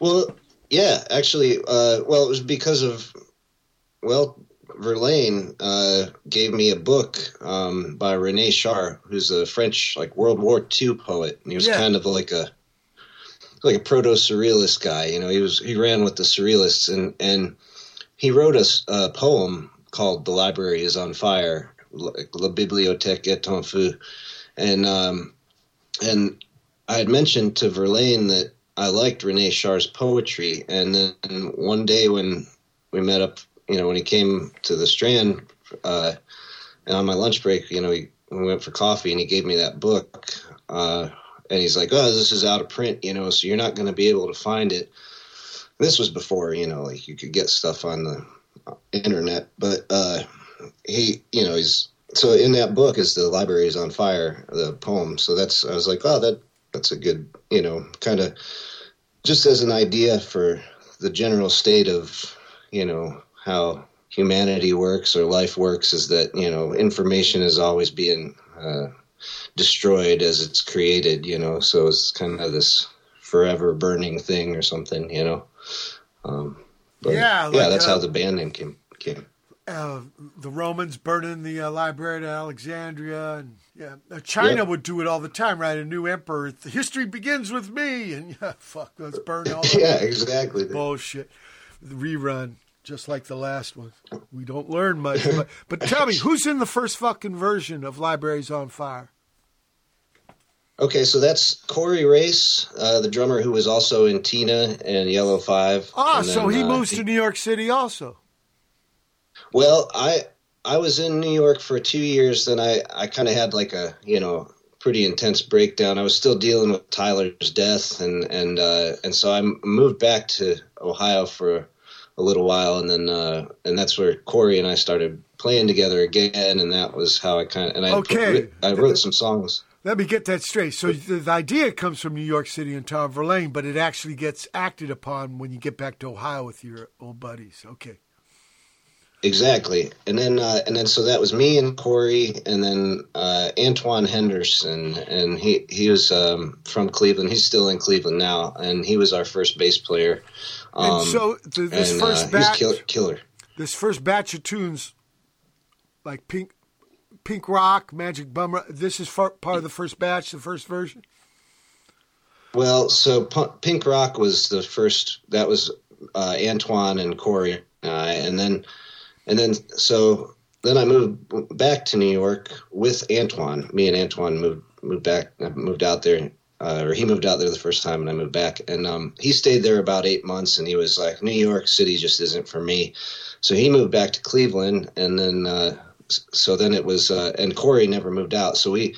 Well, yeah, actually, uh, well, it was because of, well, Verlaine uh, gave me a book um, by Rene Char, who's a French like World War II poet, and he was Yeah. kind of like a like a proto surrealist guy. You know, he was he ran with the surrealists, and and he wrote a poem called "The Library Is on Fire," like La Bibliothèque est en feu, and um, and I had mentioned to Verlaine that I liked Rene Char's poetry, and then one day when we met up, you know, when he came to the Strand, uh, and on my lunch break, you know, he, we went for coffee, and he gave me that book, uh, and he's like, "Oh, this is out of print, you know, so you're not going to be able to find it." This was before, you know, like you could get stuff on the internet, but uh, he, you know, he's so in that book is the library is on fire, the poem. So that's I was like, oh, that that's a good, you know, kind of just as an idea for the general state of, you know, how humanity works or life works is that you know information is always being uh, destroyed as it's created. You know, so it's kind of this forever burning thing or something. You know. Um, but Yeah, yeah, that's uh, how the band name came came. Uh, the Romans burning the uh, library at Alexandria, and yeah, China Yep. would do it all the time, right? A new emperor, the history begins with me, and yeah, fuck, let's burn all the Yeah, exactly. bullshit. The rerun, just like the last one. We don't learn much. But, but tell me, who's in the first fucking version of Libraries on Fire? Okay, so that's Corey Race, uh, the drummer who was also in Tina and Yellow Five. Ah, And so then, he uh, moves to New York City also. Well, I I was in New York for two years. Then I I kind of had like a you know pretty intense breakdown. I was still dealing with Tyler's death, and and uh, and so I moved back to Ohio for a little while, and then uh, and that's where Corey and I started playing together again, and that was how I kind of and I Okay. I wrote some songs. Let me get that straight. So the idea comes from New York City and Tom Verlaine, but it actually gets acted upon when you get back to Ohio with your old buddies. Okay. Exactly, and then uh, and then so that was me and Corey, and then uh, Antoine Henderson, and he he was um, from Cleveland. He's still in Cleveland now, and he was our first bass player. Um, and so th- this and, first uh, batch, killer, killer. this first batch of tunes, like Pink, Pink Rock, Magic Bum, Ru- this is far, part of the first batch, the first version. Well, so P- Pink Rock was the first. That was uh, Antoine and Corey, uh, and then and then so then I moved back to New York with Antoine. Me and Antoine moved moved back, moved out there, uh, or he moved out there the first time, and I moved back. And um, he stayed there about eight months, and he was like, New York City just isn't for me. So he moved back to Cleveland, and then uh, so then it was, uh, and Corey never moved out. So we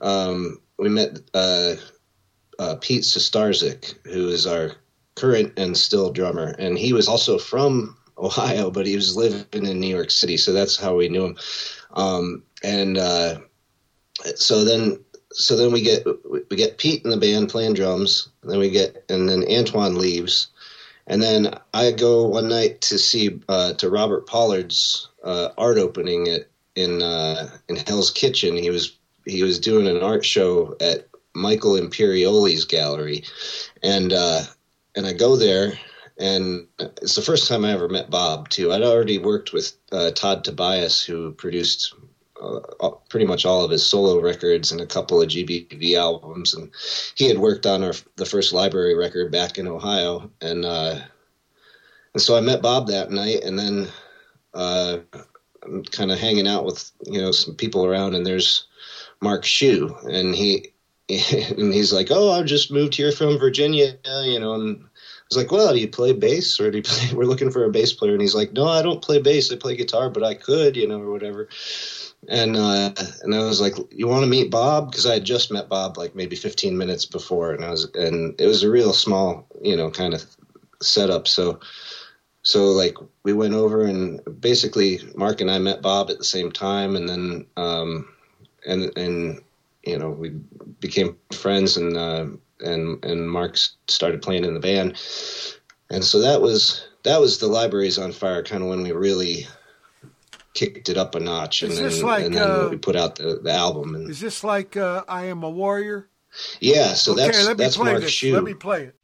um, we met. Uh, uh, Pete Sestarzik, who is our current and still drummer, and he was also from Ohio, but he was living in New York City, so that's how we knew him. Um, and uh, so then, so then we get we get Pete in the band playing drums, and then we get and then Antoine leaves, and then I go one night to see uh, to Robert Pollard's uh, art opening at in uh, in Hell's Kitchen. He was he was doing an art show at Michael Imperioli's gallery, and uh, and I go there, and it's the first time I ever met Bob too. I'd already worked with uh, Todd Tobias, who produced uh, pretty much all of his solo records and a couple of GBV albums, and he had worked on our the first library record back in Ohio, and uh, and so I met Bob that night, and then uh, I'm kind of hanging out with you know some people around, and there's Mark Shue, and he and he's like, "Oh, I just moved here from Virginia," you know, and was like, "Well, do you play bass, or do you play?" We're looking for a bass player, and he's like, "No, I don't play bass. I play guitar, but I could, you know, or whatever." And uh, and I was like, "You want to meet Bob?" Because I had just met Bob like maybe 15 minutes before, and I was and it was a real small, you know, kind of setup. So so like we went over and basically Mark and I met Bob at the same time, and then um, and and you know we became friends, and uh, and and Mark started playing in the band, and so that was that was the libraries on fire, kind of when we really kicked it up a notch, and then, like, and then uh, we put out the, the album, and Is this like uh, I Am a Warrior? yeah, so okay, that's let me that's play Mark this. Shue. Let me play it.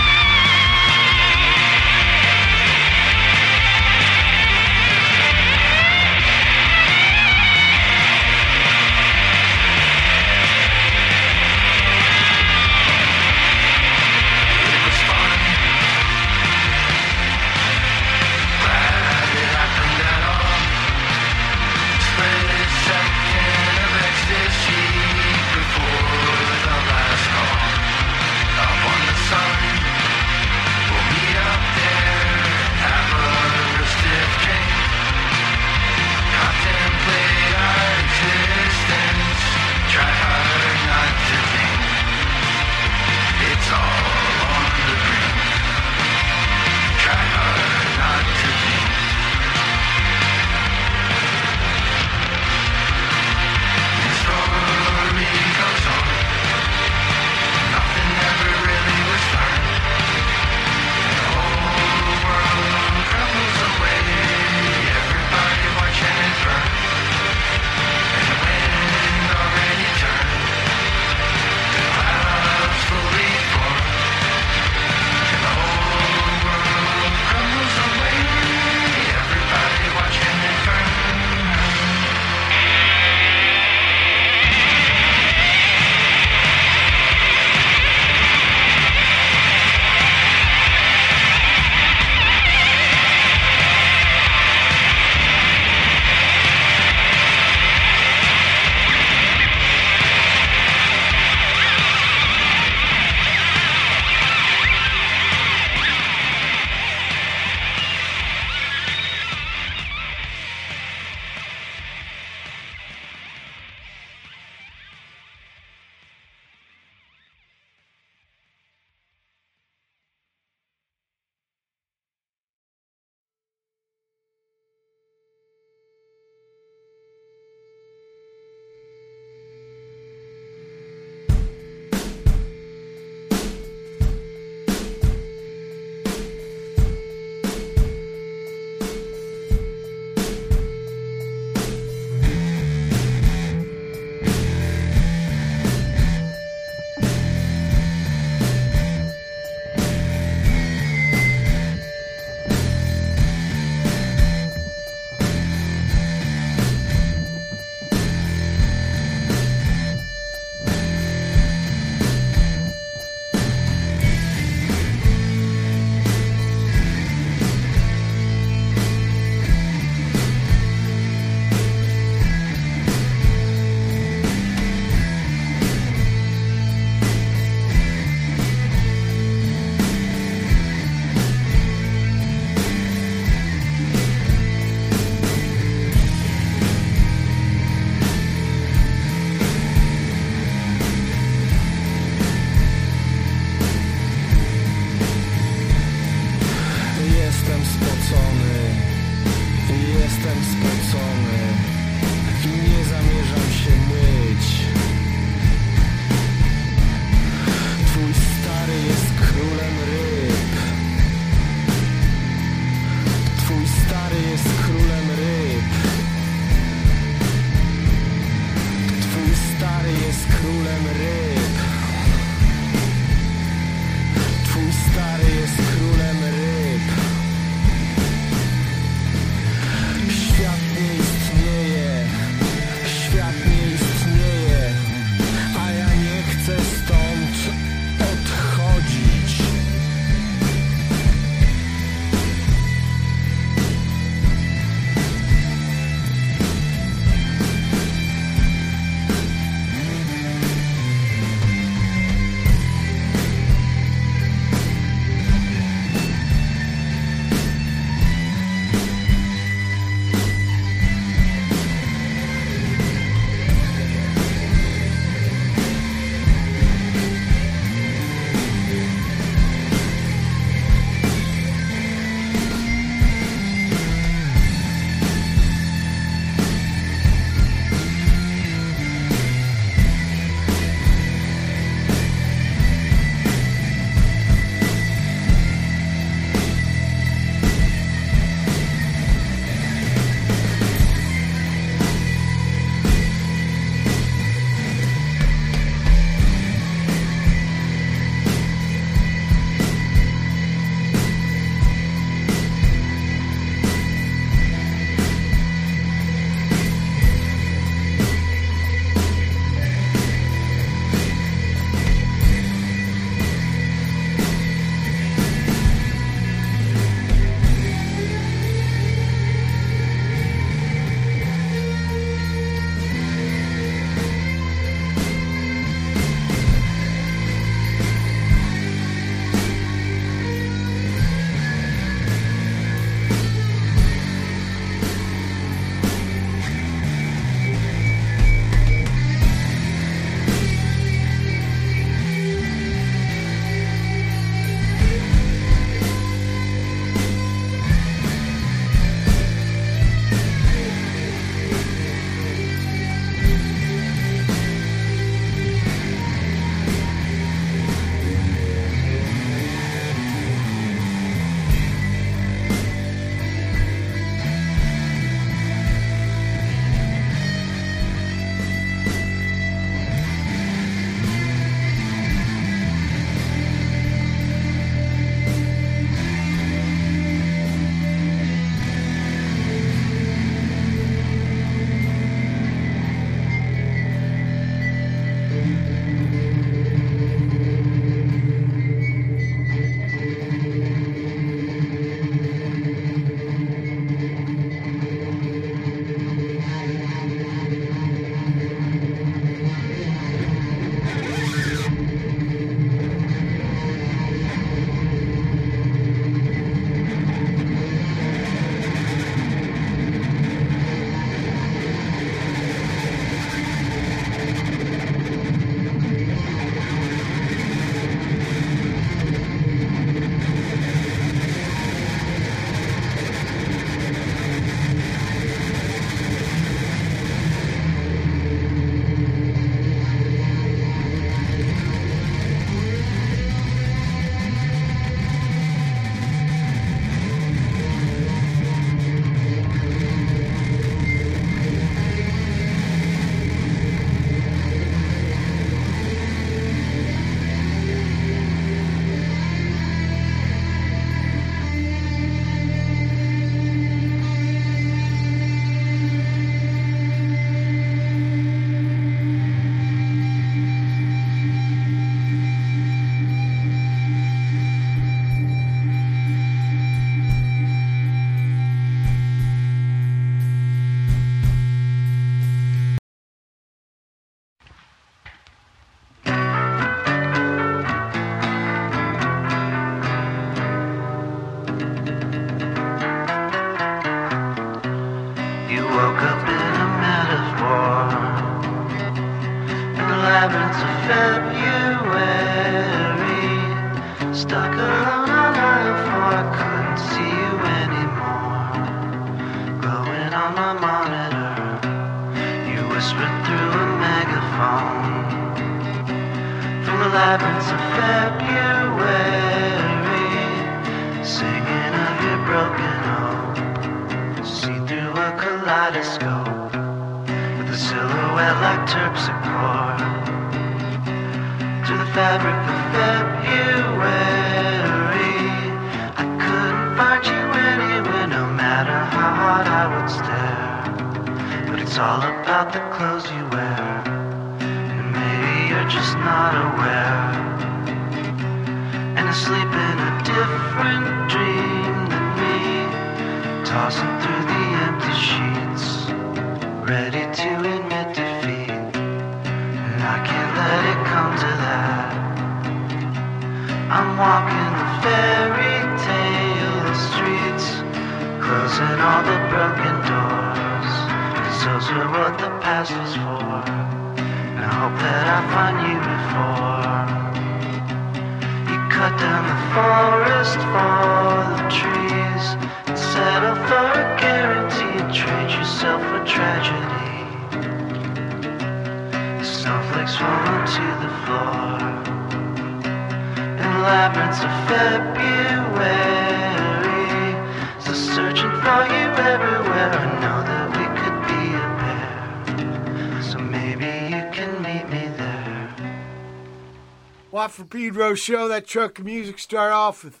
Pedro show. That truck of music start off with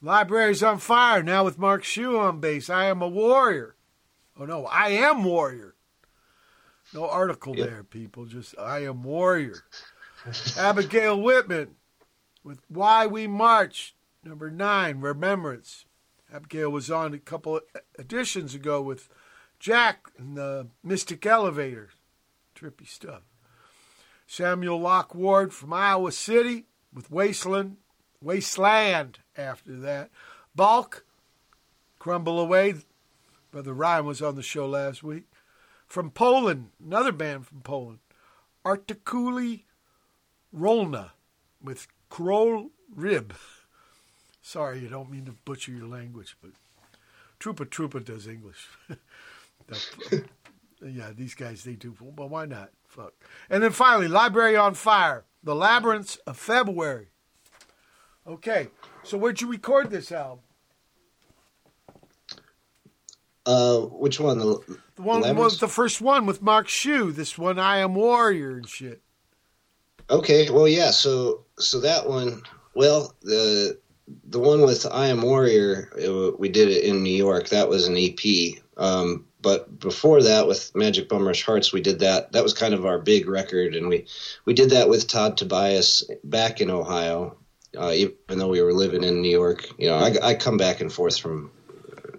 Libraries on Fire. Now with Mark Shue on bass. I am a warrior. Oh no, I am warrior. No article Yep. there, people. Just I am warrior. Abigail Whitman with Why We March, number nine, Remembrance. Abigail was on a couple of editions ago with Jack and the Mystic Elevator. Trippy stuff. Samuel Locke Ward from Iowa City with Wasteland, Wasteland after that. Balk, Crumble Away. Brother Ryan was on the show last week. From Poland, another band from Poland, Artykuly Rolne with Krol Ryb. Sorry, you don't mean to butcher your language, but Trupa Trupa does English. Yeah, these guys, they do. Well, why not? Fuck. And then finally, Library on Fire, The Labyrinths of February. Okay, so where'd you record this album? Uh, which one? The, The one Labyrinths? was the first one with Mark Shue. This one, I Am Warrior and shit. Okay, well, yeah. So, so that one. Well, the the one with I Am Warrior, it, we did it in New York. That was an EP. Um, but before that, with Magic Bumrush Heartz, we did that. That was kind of our big record, and we we did that with Todd Tobias back in Ohio. Uh, even though we were living in New York, you know, I, I come back and forth from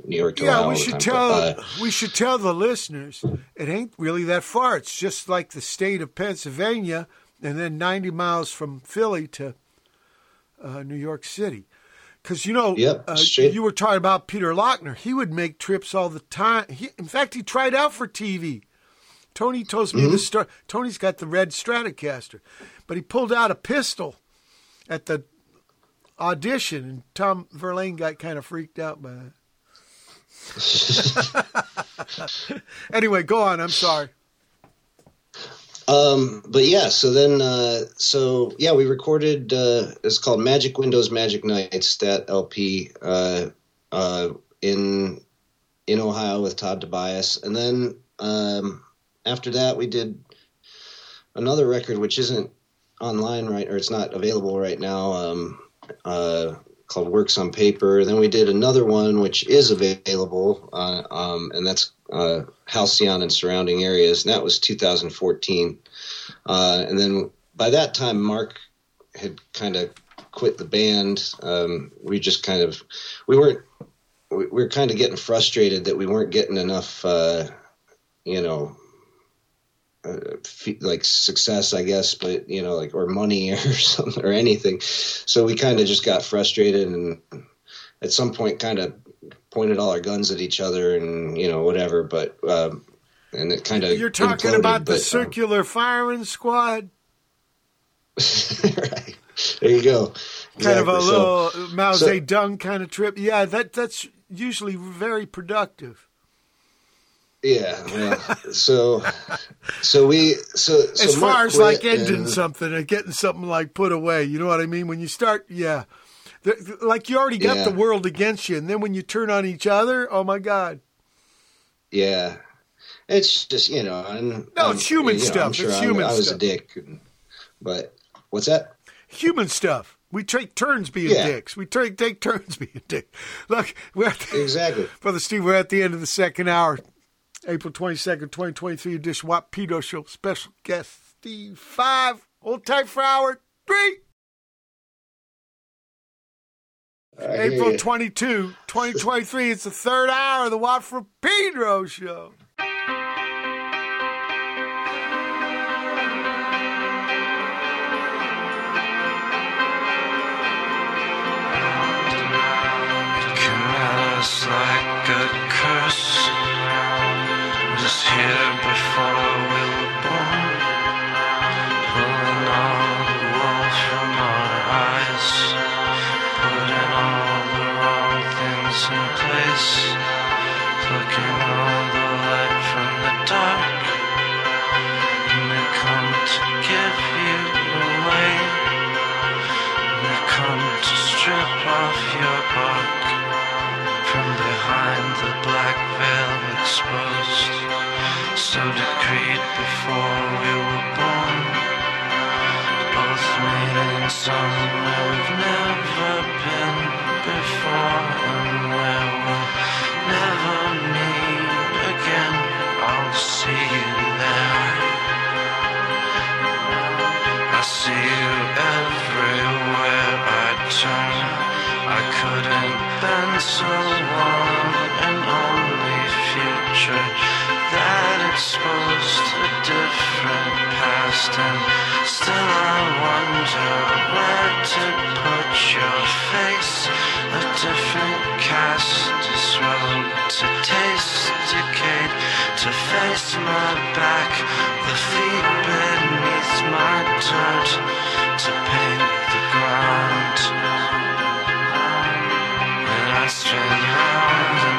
New York to Yeah, Ohio. all we should tell but, uh, we should tell the listeners it ain't really that far. It's just like the state of Pennsylvania, and then ninety miles from Philly to uh, New York City. Because you know, Yep, uh, you were talking about Peter Laughner. He would make trips all the time. He, in fact, he tried out for TV. Tony tells me Mm-hmm. the story. Tony's got the red Stratocaster, but he pulled out a pistol at the audition, and Tom Verlaine got kind of freaked out by that. anyway, go on. I'm sorry. Um, but yeah, so then, uh, so yeah, we recorded. Uh, it's called Magic Windows, Magic Nights. That LP uh, uh, in in Ohio with Todd Tobias, and then um, after that, we did another record which isn't online right, or it's not available right now. Um, uh, called Works on Paper. Then we did another one which is available, uh, um, and that's uh, Halcyon and surrounding areas, and that was 2014. Uh, and then by that time, Mark had kind of quit the band. Um, we just kind of we weren't we we were kind of getting frustrated that we weren't getting enough, uh, you know. Uh, like success, I guess, but you know, like or money or something or anything. So we kind of just got frustrated, and at some point, kind of pointed all our guns at each other, and you know, whatever. But um, and it kind of You're talking about the circular firing squad. right. There you go. Kind of a So- little Mao so- Zedong kind of trip. Yeah, that that's usually very productive. Yeah, so so we so, so as Mark far as like ending and- something and getting something like put away, you know what I mean? When you start, yeah, The- like you already got Yeah. the world against you, and then when you turn on each other, oh my god, Yeah, it's just you know, and No, I'm- it's human you know, stuff. I'm sure It's I'm- human I was stuff. a dick, but what's that? human stuff. We take turns being Yeah. dicks. We take take turns being dicks. Look, we're at the, Exactly. Brother Steve, we're at the end of the second hour. April 22nd, 2023 edition Watt Pedro Show. Special guest Steve 5. Hold tight for hour 3. April ya. 22, 2023. It's the third hour of the Watt from Pedro Show. came at us like a curse. Just here before off your bark from behind the black veil exposed, so decreed before we were born. Both meaning somewhere we've never been before, and where we'll never meet again. I'll see you there. I see you everywhere I turn. I couldn't bend so long an only future that exposed a different past. And still I wonder where to put your face. A different cast is road to taste decayed, to face my back, the feet beneath my dirt, to paint the ground. And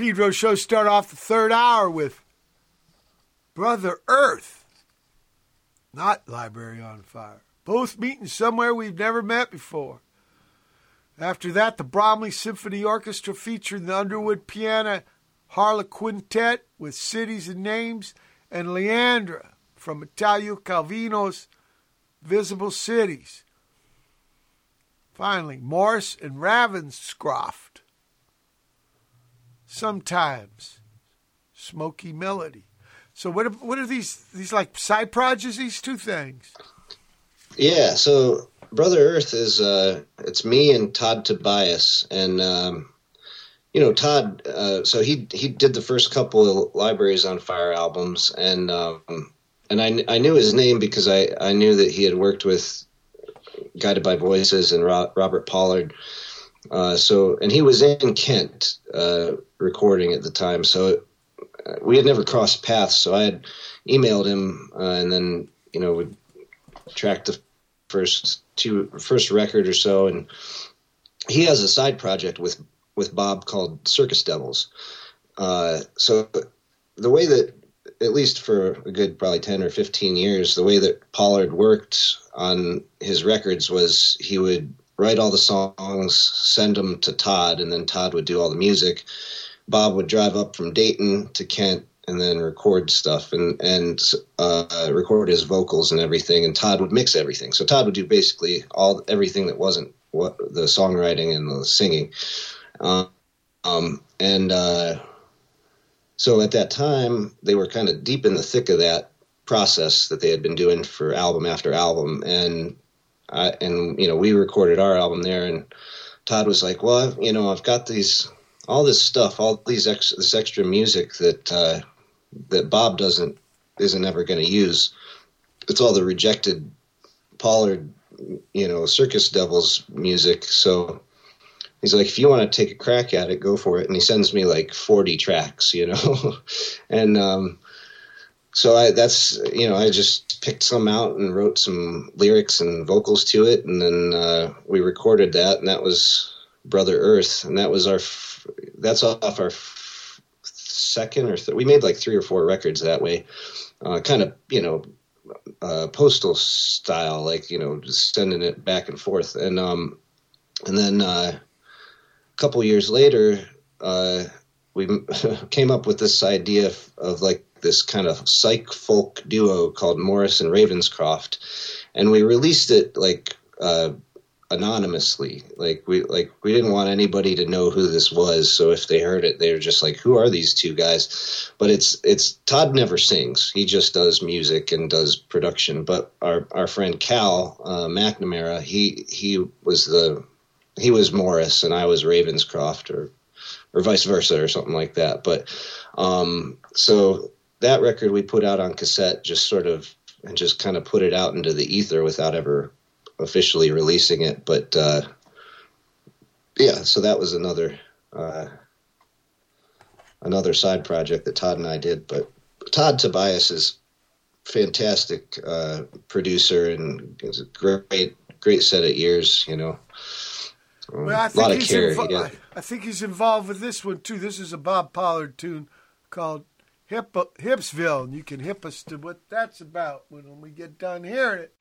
Pedro show start off the third hour with Brother Earth, not Library on Fire. Both meeting somewhere we've never met before. After that, the Bromley Symphony Orchestra featuring the Underwood Piano Harlequintet with Cities and Names, and Leandra from Italo Calvino's Visible Cities. Finally, Morris and Ravenscroft. Sometimes Smoky Melody. So what are, what are these these like side projects? These two things. Yeah, so Brother Earth is uh, it's me and Todd Tobias, and um, you know Todd. Uh, so he he did the first couple of Libraries on Fire albums, and um, and I I knew his name because I I knew that he had worked with Guided by Voices and Ro- Robert Pollard. Uh, so and he was in Kent uh, recording at the time, so uh, we had never crossed paths. So I had emailed him, uh, and then you know would track the first two first record or so, and he has a side project with with Bob called Circus Devils. Uh, so the way that at least for a good probably 10 or 15 years the way that pollard worked on his records was he would write all the songs send them to todd and then todd would do all the music bob would drive up from dayton to kent and then record stuff and and uh, record his vocals and everything. And todd would mix everything. So todd would do basically all everything that wasn't what the songwriting and the singing. Um, um, and uh, so at that time, they were kind of deep in the thick of that process that they had been doing for album after album, and I, and you know we recorded our album there, and Todd was like, "Well, you know, I've got these all this stuff, all these ex, this extra music that uh, that Bob doesn't isn't ever going to use. It's all the rejected Pollard, you know, Circus Devils music. So he's like, if you want to take a crack at it, go for it. And he sends me like 40 tracks, you know, and um, so I that's you know I just picked some out and wrote some lyrics and vocals to it, and then uh, we recorded that, and that was Brother Earth, and that was our that's off our second or th- we made like three or four records that way, uh, kind of you know uh, postal style, like you know just sending it back and forth, and um, and then uh, a couple years later, uh, we came up with this idea of, of like this kind of psych folk duo called Morris and Ravenscroft, and we released it like uh, anonymously. Like we like we didn't want anybody to know who this was. So if they heard it, they were just like, "Who are these two guys?" But it's it's Todd never sings. He just does music and does production. But our our friend Cal uh, McNamara, he he was the he was Morris and I was Ravenscroft or or vice versa or something like that. But um, so that record we put out on cassette just sort of and just kind of put it out into the ether without ever officially releasing it. But uh, yeah, so that was another uh, another side project that Todd and I did. But Todd Tobias is fantastic uh, producer and is a great great set of ears. You know. Um, Well, I a think lot of he's care. invo-. I, I think he's involved with this one too. This is a Bob Pollard tune called Hip Hipsville, and you can hip us to what that's about when we get done hearing it.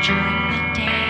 During the days,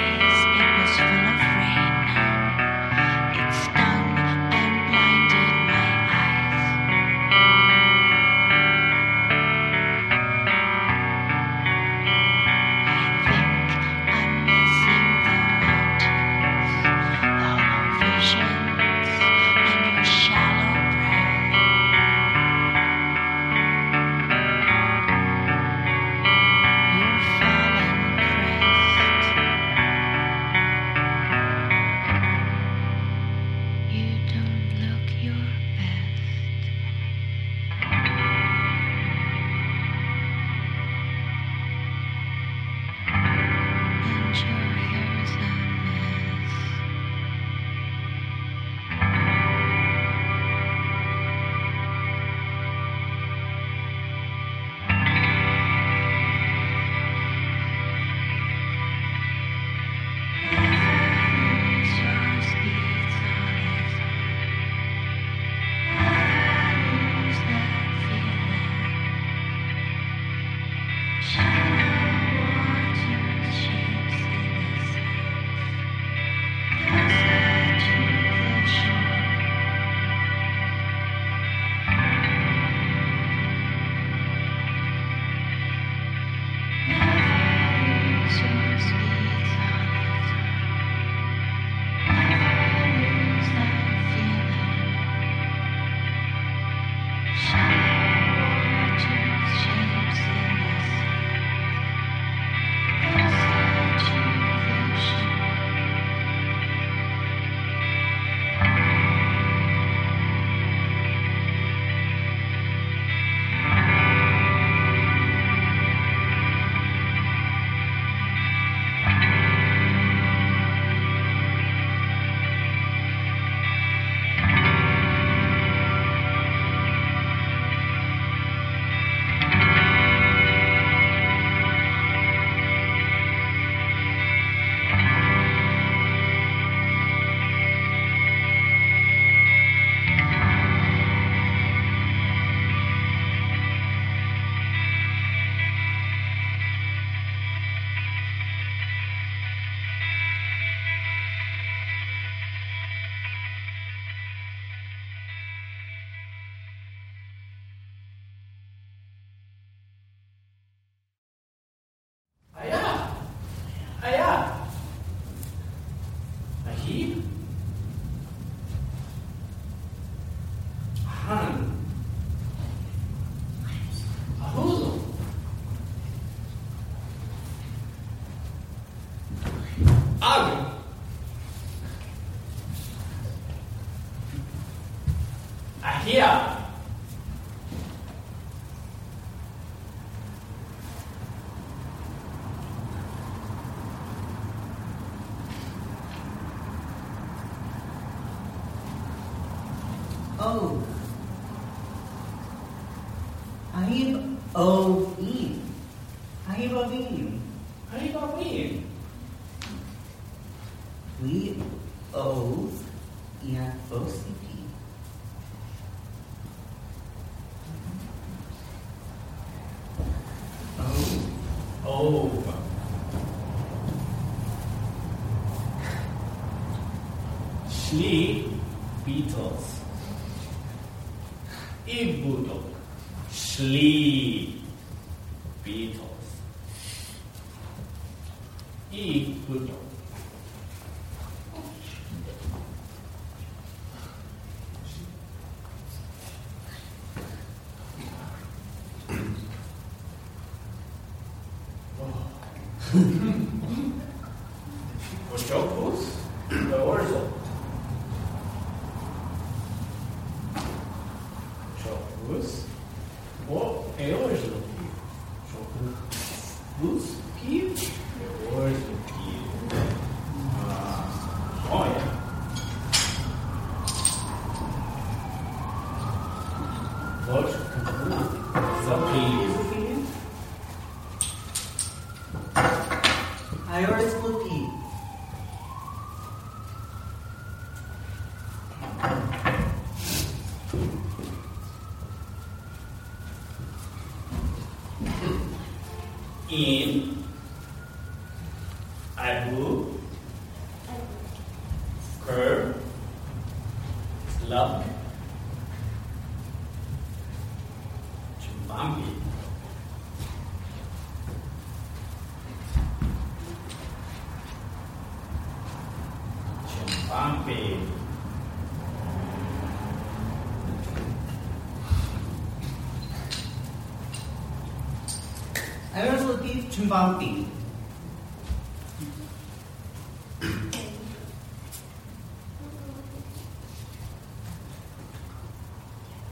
Aeroslipy Chumbampi.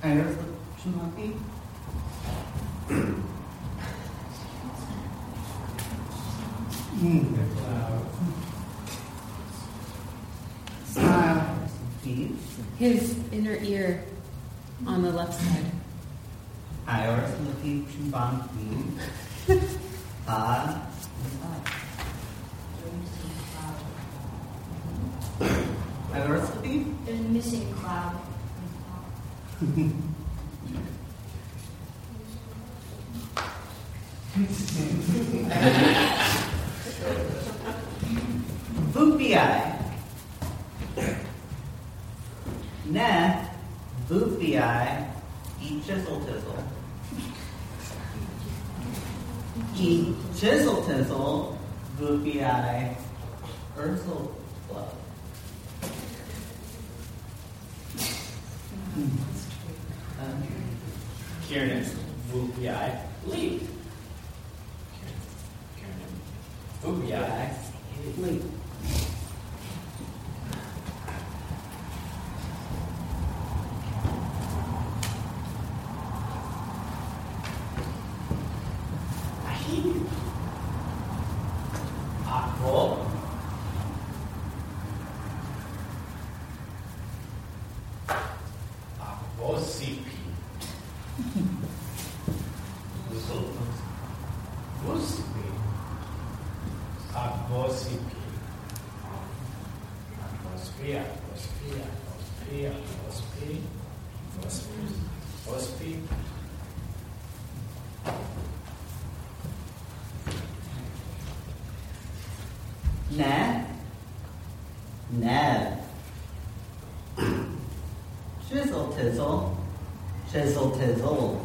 Aeroslipy Chumbampi. Smile, please. His inner ear on the left side. Aeroslipy Chumbampi. Ah. Aeroslipy? There's a missing cloud. boopy-eye, ursel result해서 result해서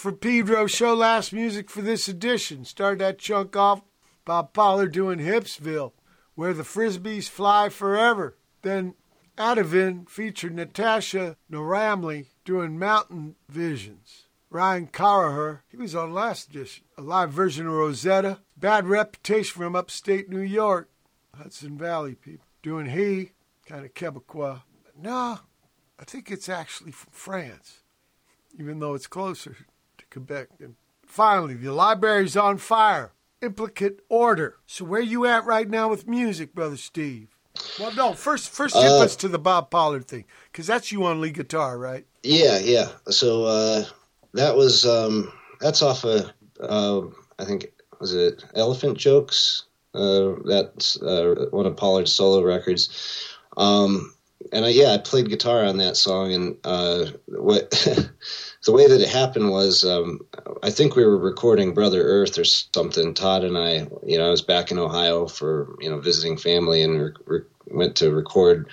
for Pedro show last music for this edition. Started that chunk off Bob Pollard doing Hipsville, where the Frisbees fly forever. Then Ativin featured Natasha Noramly doing Mountain Visions. Ryan Carraher, he was on last edition. A live version of Rosetta. Bad reputation from upstate New York. Hudson Valley people. Doing He, kind of Quebecois. No, I think it's actually from France even though it's closer Quebec. And finally, the library's on fire. Implicate order. So where you at right now with music, brother Steve? Well, no. First, first tip Uh, us to the Bob Pollard thing, because that's you on lead guitar, right? Yeah, yeah. So uh, that was um, that's off of uh, I think was it Elephant Jokes. Uh, that's uh, one of Pollard's solo records. Um, and I, yeah, I played guitar on that song, and uh, what the way that it happened was, um, I think we were recording Brother Earth or something. Todd and I, you know, I was back in Ohio for you know visiting family, and re- re- went to record.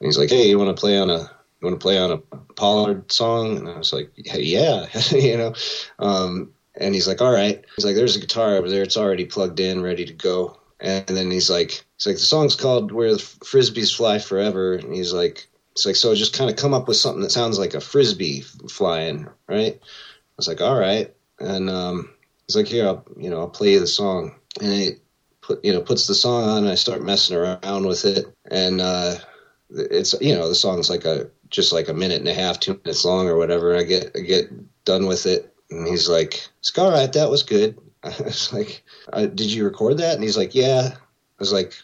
And he's like, "Hey, you want to play on a you want to play on a Pollard song?" And I was like, hey, "Yeah," you know. Um, and he's like, "All right." He's like, "There's a guitar over there. It's already plugged in, ready to go." And then he's like, "He's like, the song's called Where the Frisbees Fly Forever." And he's like, it's like so just kind of come up with something that sounds like a frisbee flying, right? I was like, all right, and um, he's like, here, I'll you know I'll play you the song, and he put you know puts the song on, and I start messing around with it, and uh, it's you know the song's like a just like a minute and a half, two minutes long or whatever. I get I get done with it, and he's like, "It's all right, that was good." I was like, uh, "Did you record that?" And he's like, "Yeah." I was like,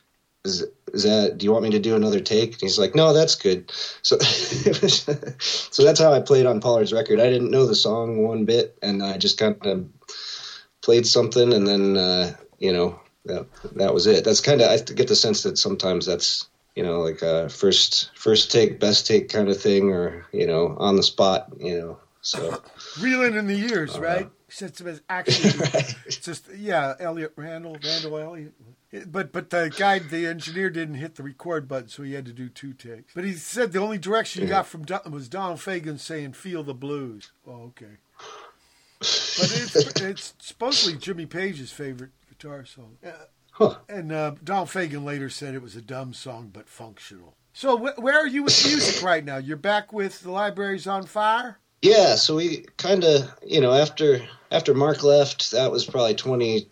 "Is is that? Do you want me to do another take?" And he's like, "No, that's good." So so that's how I played on Pollard's record. I didn't know the song one bit, and I just kind of played something, and then uh, you know that that was it. That's kind of I get the sense that sometimes that's you know like a first first take, best take kind of thing, or you know on the spot, you know. So Reeling in the years, Uh, right? Since it was actually it's just yeah, Elliot Randall, Randall Elliot. But but the guy, the engineer, didn't hit the record button, so he had to do two takes. But he said the only direction he got from Don, was Donald Fagen saying "Feel the blues." Oh, okay. But it's, it's supposedly Jimmy Page's favorite guitar song. Uh, And uh, Donald Fagen later said it was a dumb song but functional. So wh- where are you with music right now? You're back with the libraries on fire. Yeah, so we kind of, you know, after after Mark left, that was probably 20,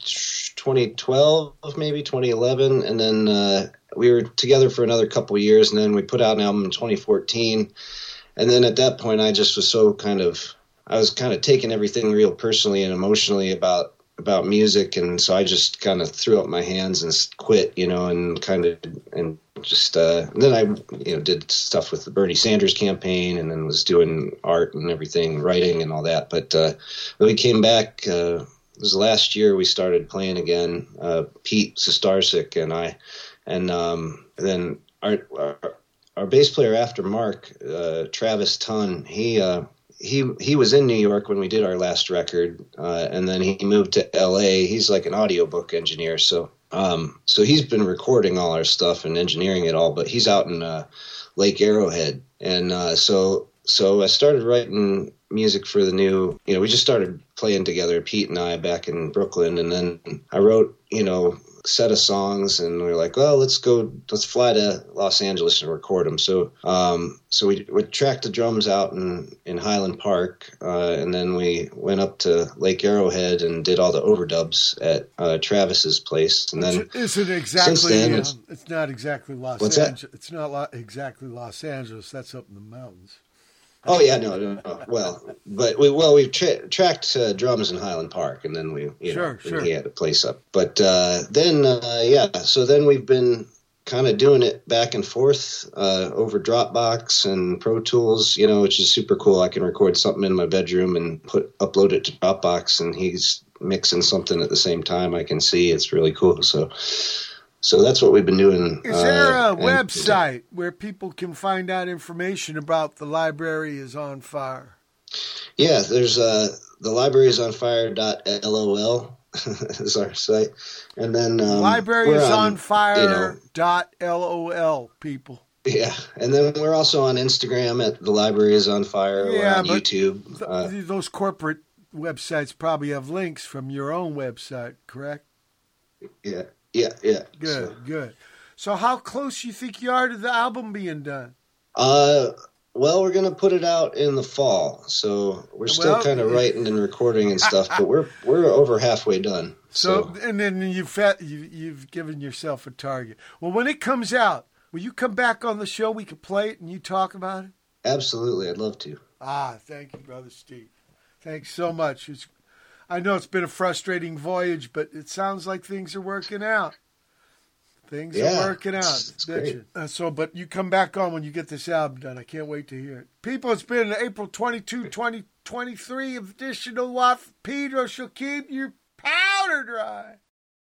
2012, maybe 2011, and then uh, we were together for another couple years, and then we put out an album in 2014, and then at that point, I just was so kind of, I was kind of taking everything real personally and emotionally about about music, and so I just kind of threw up my hands and quit, you know, and kind of and just uh, then I you know did stuff with the Bernie Sanders campaign, and then was doing art and everything, writing and all that. But uh, we came back, uh, it was last year we started playing again. Uh, Pete Sestarsik and I, and um, then our, our our bass player after Mark, uh, Travis Tunn, he uh, he he was in New York when we did our last record, uh, and then he moved to L.A. He's like an audiobook engineer, so um, so he's been recording all our stuff and engineering it all, but he's out in uh, Lake Arrowhead, and uh, so so I started writing music for the new. You know, we just started playing together, Pete and I, back in Brooklyn, and then I wrote you know set of songs and we were like well let's go let's fly to los angeles and record them so um so we, we tracked the drums out in in highland park uh, and then we went up to lake arrowhead and did all the overdubs at uh, travis's place and then isn't since exactly. then, um, it's- it's, not exactly Los that? Angeles. It's not lo- exactly Los Angeles. That's up in the mountains. Oh yeah, no, no, no. Well, but we well we tra- tracked uh, drums in Highland Park, and then we you Sure, know sure. he had a place up. But uh, then uh, yeah, so then we've been kind of doing it back and forth uh, over Dropbox and Pro Tools, you know, which is super cool. I can record something in my bedroom and put upload it to Dropbox, and he's mixing something at the same time. I can see it's really cool. So. So that's what we've been doing. Is there uh, a and- website where people can find out information about the library is on fire? Yeah, there's uh, the libraries on fire.lol is our site. And then um, library is on, on fire. You know, dot lol people. yeah, and then we're also on Instagram at the library is on fire. Yeah, on but YouTube. th- Uh, those corporate websites probably have links from your own website, correct? yeah, yeah, yeah. Good, So, good. So, how close you think you are to the album being done? uh, well, we're gonna put it out in the fall, so we're still Well, kind of writing and recording and stuff, but we're we're over halfway done. So, and then you've you, you've given yourself a target. Well, when it comes out, will you come back on the show? We can play it and you talk about it. Absolutely, I'd love to. Ah, thank you, brother Steve. Thanks so much. It's, I know it's been a frustrating voyage, but it sounds like things are working out. Things Yeah, are working out. it's- it's. Uh, so, but you come back on when you get this album done. I can't wait to hear it. People, it's been April 22, 2023 edition of Pedro shall keep your powder dry.